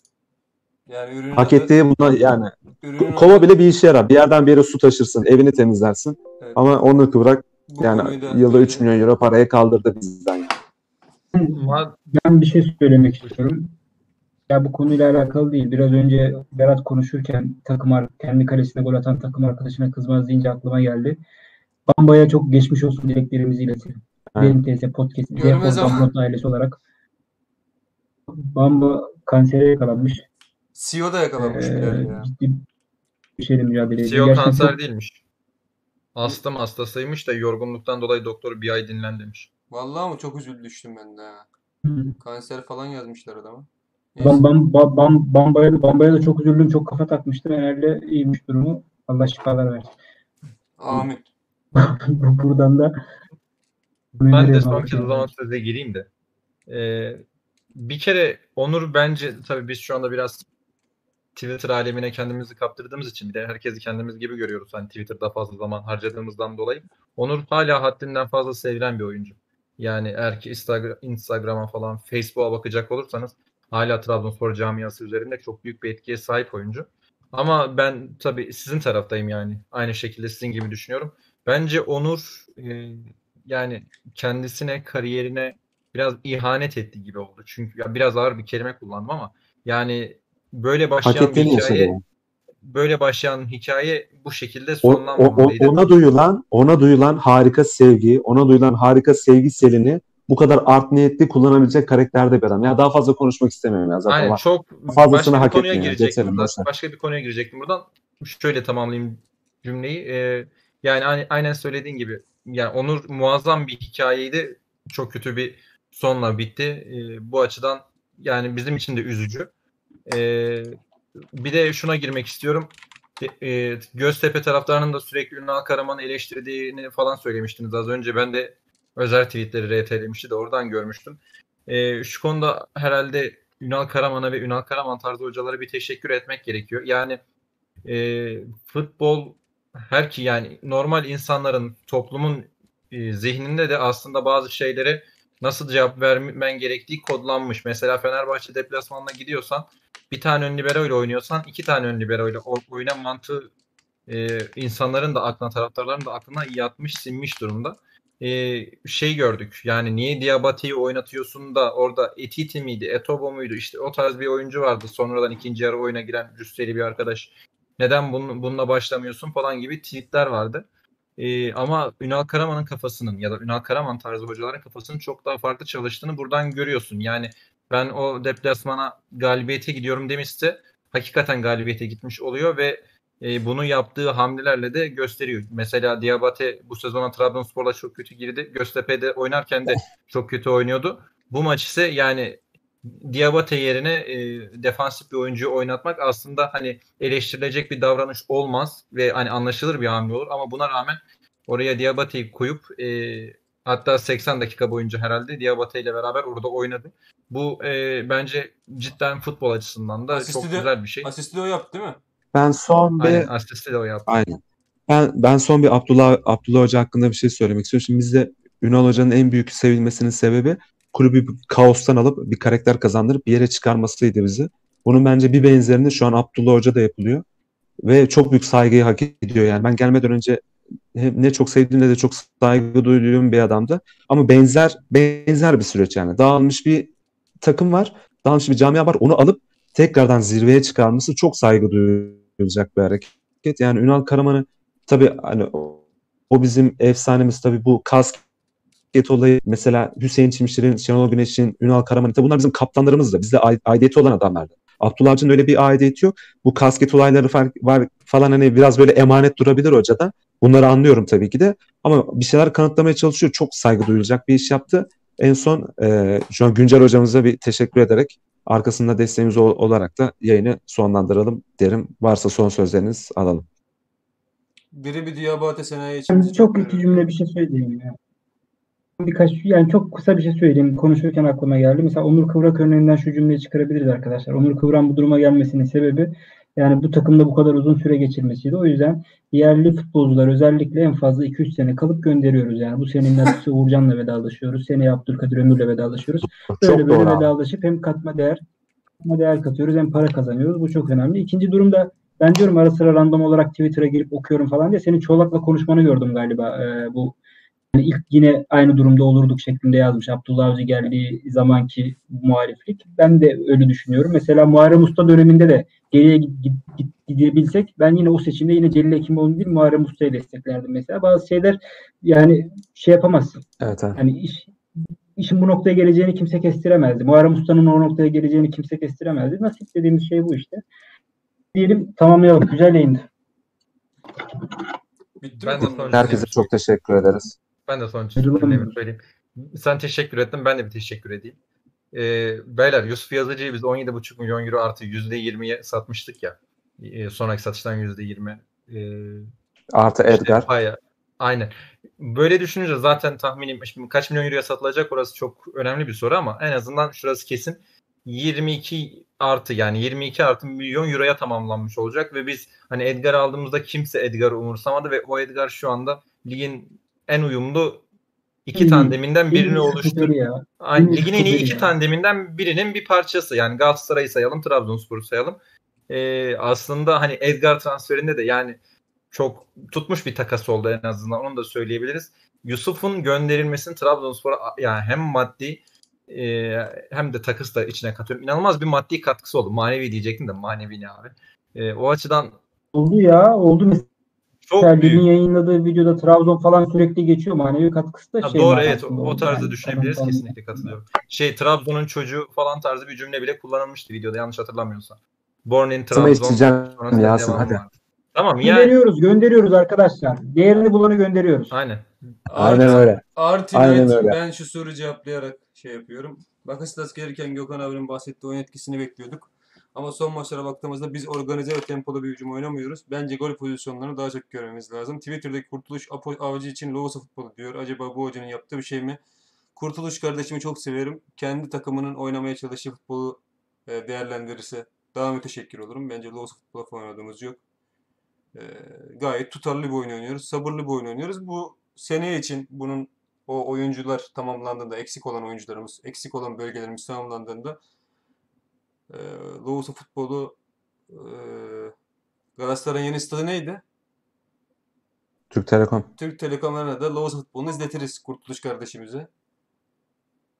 Yani ürünün Hak adı- ettiği buna yani ürünün kova bile bir işe yarar. Bir yerden bir yere su taşırsın, evini temizlersin. Evet. Ama Onur Kıvrak bu yani konuyu da yılda böyle- 3 milyon euro paraya kaldırdı bizden. yani. Ben bir şey söylemek istiyorum. Ya bu konuyla alakalı değil. Biraz önce Berat konuşurken takım kendi kalesine gol atan takım arkadaşına kızmaz deyince aklıma geldi. Bamba'ya çok geçmiş olsun dileklerimizi iletelim. Benim TS Podcast. Damrot ailesi olarak. Bamba kansere yakalanmış. CEO da yakalanmış Ee, ya. ciddi bir şeyle mücadele ediyor. CEO Gerçekten kanser çok- değilmiş. Astım hastasıymış da yorgunluktan dolayı doktor bir ay dinlen demiş. Vallahi ama çok üzüldü düştüm ben de ha. Kanser falan yazmışlar adama. Neyse. Bam, bam, bam, bam, Bamba'ya, da- Bamba'ya da çok üzüldüm. Çok kafa takmıştım. Herhalde iyiymiş durumu. Allah şifalar versin. Amin. [laughs] Buradan da Ben de son kez o zaman söze gireyim de. Ee, bir kere Onur bence tabii biz şu anda biraz Twitter alemine kendimizi kaptırdığımız için bir de herkesi kendimiz gibi görüyoruz. Hani Twitter'da fazla zaman harcadığımızdan dolayı. Onur hala haddinden fazla sevilen bir oyuncu. Yani eğer ki Instagram, Instagram'a falan Facebook'a bakacak olursanız hala Trabzonspor camiası üzerinde çok büyük bir etkiye sahip oyuncu. Ama ben tabii sizin taraftayım yani. Aynı şekilde sizin gibi düşünüyorum. Bence Onur e, yani kendisine, kariyerine biraz ihanet etti gibi oldu. Çünkü ya biraz ağır bir kelime kullandım ama yani böyle Hak başlayan bir ettiğini yaşadı. hikaye yani. Böyle başlayan hikaye bu şekilde o- sonlanmamalıydı. o- ona duyulan, ona duyulan harika sevgi, ona duyulan harika sevgi selini bu kadar art niyetli kullanabilecek karakterde bir adam. Ya daha fazla konuşmak istemiyorum ya zaten. Aynen çok Fazlasını başka bir hak konuya etmiyor. girecektim ver. Başka bir konuya girecektim buradan. Şöyle tamamlayayım cümleyi. Ee, yani aynen, aynen söylediğin gibi yani Onur muazzam bir hikayeydi. Çok kötü bir sonla bitti. Ee, bu açıdan yani bizim için de üzücü. Ee, bir de şuna girmek istiyorum. E, Göztepe taraftarının da sürekli Ünal Karaman'ı eleştirdiğini falan söylemiştiniz az önce. Ben de özel tweetleri RT'lemişti de oradan görmüştüm. E, şu konuda herhalde Ünal Karaman'a ve Ünal Karaman tarzı hocalara bir teşekkür etmek gerekiyor. Yani e, futbol her ki yani normal insanların toplumun e, zihninde de aslında bazı şeylere nasıl cevap vermen gerektiği kodlanmış. Mesela Fenerbahçe deplasmanına gidiyorsan bir tane ön libero ile oynuyorsan iki tane ön libero ile oyuna mantığı e, insanların da aklına taraftarların da aklına yatmış sinmiş durumda. E, şey gördük yani niye Diabate'yi oynatıyorsun da orada Etiti miydi Etobo muydu işte o tarz bir oyuncu vardı sonradan ikinci yarı oyuna giren cüsseli bir arkadaş neden bunun, bununla başlamıyorsun falan gibi tweetler vardı. Ee, ama Ünal Karaman'ın kafasının ya da Ünal Karaman tarzı hocaların kafasının çok daha farklı çalıştığını buradan görüyorsun. Yani ben o deplasmana galibiyete gidiyorum demişse hakikaten galibiyete gitmiş oluyor ve e, bunu yaptığı hamlelerle de gösteriyor. Mesela Diabate bu sezona Trabzonspor'la çok kötü girdi. Göztepe'de oynarken de çok kötü oynuyordu. Bu maç ise yani Diabate yerine e, defansif bir oyuncuyu oynatmak aslında hani eleştirilecek bir davranış olmaz ve hani anlaşılır bir hamle olur ama buna rağmen oraya Diabate'yi koyup e, hatta 80 dakika boyunca herhalde Diabate ile beraber orada oynadı. Bu e, bence cidden futbol açısından da Asisti çok de- güzel bir şey. Asisti de o yaptı değil mi? Ben son bir Aynen asisti de o yaptı. Aynen. Ben ben son bir Abdullah Abdullah Hoca hakkında bir şey söylemek istiyorum. Şimdi bizde Ünal Hoca'nın en büyük sevilmesinin sebebi kulübü bir kaostan alıp bir karakter kazandırıp bir yere çıkarmasıydı bizi. Bunun bence bir benzerini şu an Abdullah Hoca da yapılıyor. Ve çok büyük saygıyı hak ediyor yani. Ben gelmeden önce ne çok sevdiğim ne de çok saygı duyduğum bir adamdı. Ama benzer benzer bir süreç yani. Dağılmış bir takım var. Dağılmış bir camia var. Onu alıp tekrardan zirveye çıkarması çok saygı duyulacak bir hareket. Yani Ünal Karaman'ı tabii hani o, bizim efsanemiz tabii bu kas basket olayı mesela Hüseyin Çimşir'in, Şenol Güneş'in, Ünal Karaman bunlar bizim kaptanlarımız da bizde ai- aidiyeti olan adamlardı. Abdullah Avcı'nın öyle bir aidiyeti yok. Bu kasket olayları var falan hani biraz böyle emanet durabilir hocada. Bunları anlıyorum tabii ki de. Ama bir şeyler kanıtlamaya çalışıyor. Çok saygı duyulacak bir iş yaptı. En son e, şu an Güncel hocamıza bir teşekkür ederek arkasında desteğimiz ol- olarak da yayını sonlandıralım derim. Varsa son sözleriniz alalım. Biri bir Diabate Senayi için. Çok iki cümle bir şey söyleyeyim ya. Birkaç yani çok kısa bir şey söyleyeyim. Konuşurken aklıma geldi. Mesela Onur Kıvrak örneğinden şu cümleyi çıkarabiliriz arkadaşlar. Onur Kıvrak'ın bu duruma gelmesinin sebebi yani bu takımda bu kadar uzun süre geçirmesiydi. O yüzden yerli futbolcular özellikle en fazla 2-3 sene kalıp gönderiyoruz. Yani bu senenin [laughs] artısı Uğurcan'la vedalaşıyoruz. Seneye Abdülkadir Ömür'le vedalaşıyoruz. Böyle Çok böyle vedalaşıp hem katma değer katma değer katıyoruz hem para kazanıyoruz. Bu çok önemli. İkinci durumda ben diyorum ara sıra random olarak Twitter'a girip okuyorum falan diye senin Çolak'la konuşmanı gördüm galiba. Ee, bu yani ilk yine aynı durumda olurduk şeklinde yazmış. Abdullah Avcı geldiği zamanki muhaliflik. Ben de öyle düşünüyorum. Mesela Muharrem Usta döneminde de geriye gid- gid- gid- gidebilsek ben yine o seçimde yine Celil Hekimoğlu değil Muharrem Usta'yı desteklerdim mesela. Bazı şeyler yani şey yapamazsın. Evet, evet. Yani iş, işin bu noktaya geleceğini kimse kestiremezdi. Muharrem Usta'nın o noktaya geleceğini kimse kestiremezdi. Nasip dediğimiz şey bu işte. Diyelim tamamlayalım. Güzel yayındı. Bitti Ben mi de son- Herkese çok teşekkür ederiz. Ben de son mı? söyleyeyim. Sen teşekkür ettin. Ben de bir teşekkür edeyim. Ee, beyler Yusuf Yazıcı'yı biz 17,5 milyon euro artı %20'ye satmıştık ya. Ee, sonraki satıştan %20. Ee, Artı işte Edgar. paya. Aynen. Böyle düşününce zaten tahminim şimdi kaç milyon euroya satılacak orası çok önemli bir soru ama en azından şurası kesin 22 artı yani 22 artı milyon euroya tamamlanmış olacak ve biz hani Edgar aldığımızda kimse Edgar'ı umursamadı ve o Edgar şu anda ligin en uyumlu iki tandeminden birini oluşturuyor. ya. Aynı, ligin en iyi iki ya. tandeminden birinin bir parçası. Yani Galatasaray'ı sayalım, Trabzonspor'u sayalım. Ee, aslında hani Edgar transferinde de yani çok tutmuş bir takas oldu en azından. Onu da söyleyebiliriz. Yusuf'un gönderilmesini Trabzonspor'a yani hem maddi e, hem de takıs da içine katıyorum. İnanılmaz bir maddi katkısı oldu. Manevi diyecektim de manevi ne abi. E, o açıdan Oldu ya. Oldu. Çok büyük. yayınladığı videoda Trabzon falan sürekli geçiyor. Manevi katkısı da Ha, şey. doğru evet o, tarzda yani. düşünebiliriz kesinlikle katılıyorum. Şey Trabzon'un çocuğu falan tarzı bir cümle bile kullanılmıştı videoda yanlış hatırlamıyorsam. Born in Sana Trabzon. içeceğim sonrasında Yasin hadi. Tamam yani Gönderiyoruz, gönderiyoruz arkadaşlar. Değerini bulanı gönderiyoruz. aynen. Aynen öyle. Artı Aynen öyle. ben şu soru cevaplayarak şey yapıyorum. Bakasitas gelirken Gökhan abinin bahsettiği oyun etkisini bekliyorduk. Ama son maçlara baktığımızda biz organize ve tempolu bir hücum oynamıyoruz. Bence gol pozisyonlarını daha çok görmemiz lazım. Twitter'daki Kurtuluş Avcı için Loğusa futbolu diyor. Acaba bu hocanın yaptığı bir şey mi? Kurtuluş kardeşimi çok severim. Kendi takımının oynamaya çalıştığı futbolu e, değerlendirirse daha müteşekkir olurum. Bence Loğusa futbola falan oynadığımız yok. E, gayet tutarlı bir oyun oynuyoruz. Sabırlı bir oyun oynuyoruz. Bu seneye için bunun o oyuncular tamamlandığında, eksik olan oyuncularımız, eksik olan bölgelerimiz tamamlandığında e, Loğusa futbolu e, Galatasaray'ın yeni stadı neydi? Türk Telekom. Türk Telekom'larına da Loğusa futbolunu izletiriz Kurtuluş kardeşimize.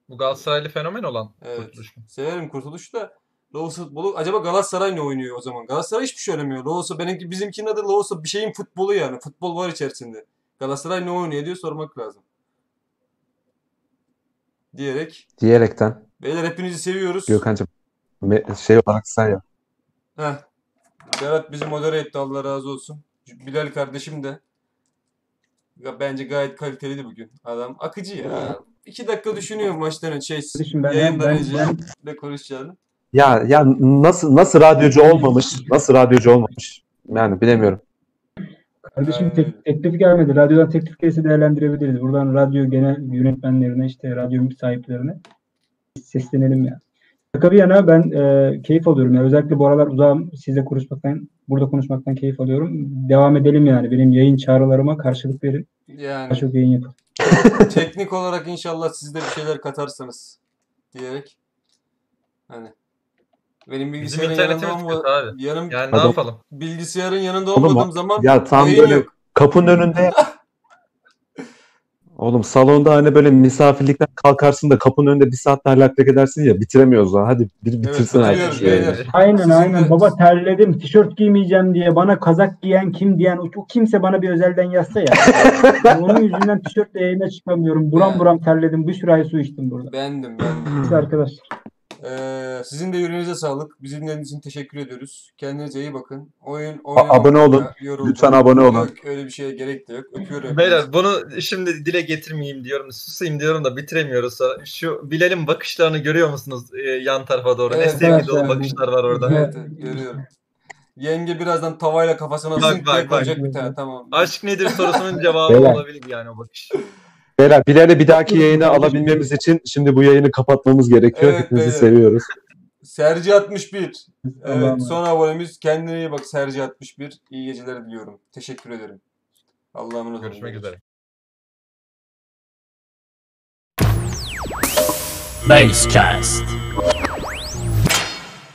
Bu Galatasaraylı fenomen olan Evet. Kurtuluş? Severim Kurtuluş da Loğusa futbolu. Acaba Galatasaray ne oynuyor o zaman? Galatasaray hiçbir şey oynamıyor. Loğusa benimki bizimkinin adı Loğusa bir şeyin futbolu yani. Futbol var içerisinde. Galatasaray ne oynuyor diye sormak lazım. Diyerek Diyerekten beyler hepinizi seviyoruz. Gökhan'cığım me- şey olarak say ya. Heh. Berat bizi modere etti Allah razı olsun. Bilal kardeşim de ya bence gayet kaliteliydi bugün. Adam akıcı ya. İki dakika düşünüyor maçtan önce şey Kardeşim ben, ben, yayından ben, önce ben, ne konuşacağını. Ya ya nasıl nasıl radyocu olmamış? Nasıl radyocu olmamış? Yani bilemiyorum. kardeşim tek, teklif gelmedi. Radyodan teklif gelirse değerlendirebiliriz. Buradan radyo genel yönetmenlerine işte radyo sahiplerine seslenelim ya. Şaka bir yana ben e, keyif alıyorum. ya. Özellikle bu aralar uzağım sizle konuşmaktan, burada konuşmaktan keyif alıyorum. Devam edelim yani. Benim yayın çağrılarıma karşılık verin. Yani çok yayın yapın. [laughs] teknik olarak inşallah siz de bir şeyler katarsanız diyerek hani benim Bizim bilgisayarın yanında internetimiz kötü olma, abi. yanım Yani ne yapalım? bilgisayarın yanında Oğlum, olmadığım zaman Ya tam böyle yok. kapının önünde [laughs] Oğlum salonda hani böyle misafirlikten kalkarsın da kapının önünde bir saat lak lak edersin ya bitiremiyoruz lan. Hadi bir bitirsin Evet, yayını. beyler. Aynen aynen. Baba terledim. Tişört giymeyeceğim diye bana kazak giyen kim diyen o, o kimse bana bir özelden yazsa ya. Yani onun yüzünden tişörtle yayına çıkamıyorum. Buram buram terledim. Bir sürü ay su içtim burada. Beğendim. Neyse arkadaşlar. Ee, sizin de yüreğinize sağlık. Bizim dinlediğiniz için teşekkür ediyoruz. Kendinize iyi bakın. Oyun, A- oyun abone olun. Lütfen abone olun. Yok, öyle bir şeye gerek de yok. Öpüyorum. Beyler bunu şimdi dile getirmeyeyim diyorum, susayım diyorum da bitiremiyoruz. Şu Bilal'in bakışlarını görüyor musunuz e, yan tarafa doğru? Evet, ne sevgi evet, dolu bakışlar var orada. Evet, evet, görüyorum. Yenge birazdan tavayla kafasına zınk diye bak, bak. koyacak bir tane. Tamam. Aşk nedir sorusunun [laughs] cevabı olabilir yani o bakış. Beyler Bilal'e bir dahaki yayını alabilmemiz için şimdi bu yayını kapatmamız gerekiyor. Evet, Hepinizi beyler. seviyoruz. Serci 61. Allah'ım. Evet, son abonemiz. Kendine iyi bak Serci 61. İyi geceler diliyorum. Teşekkür ederim. Allah'a emanet olun. Görüşmek üzere. Basecast.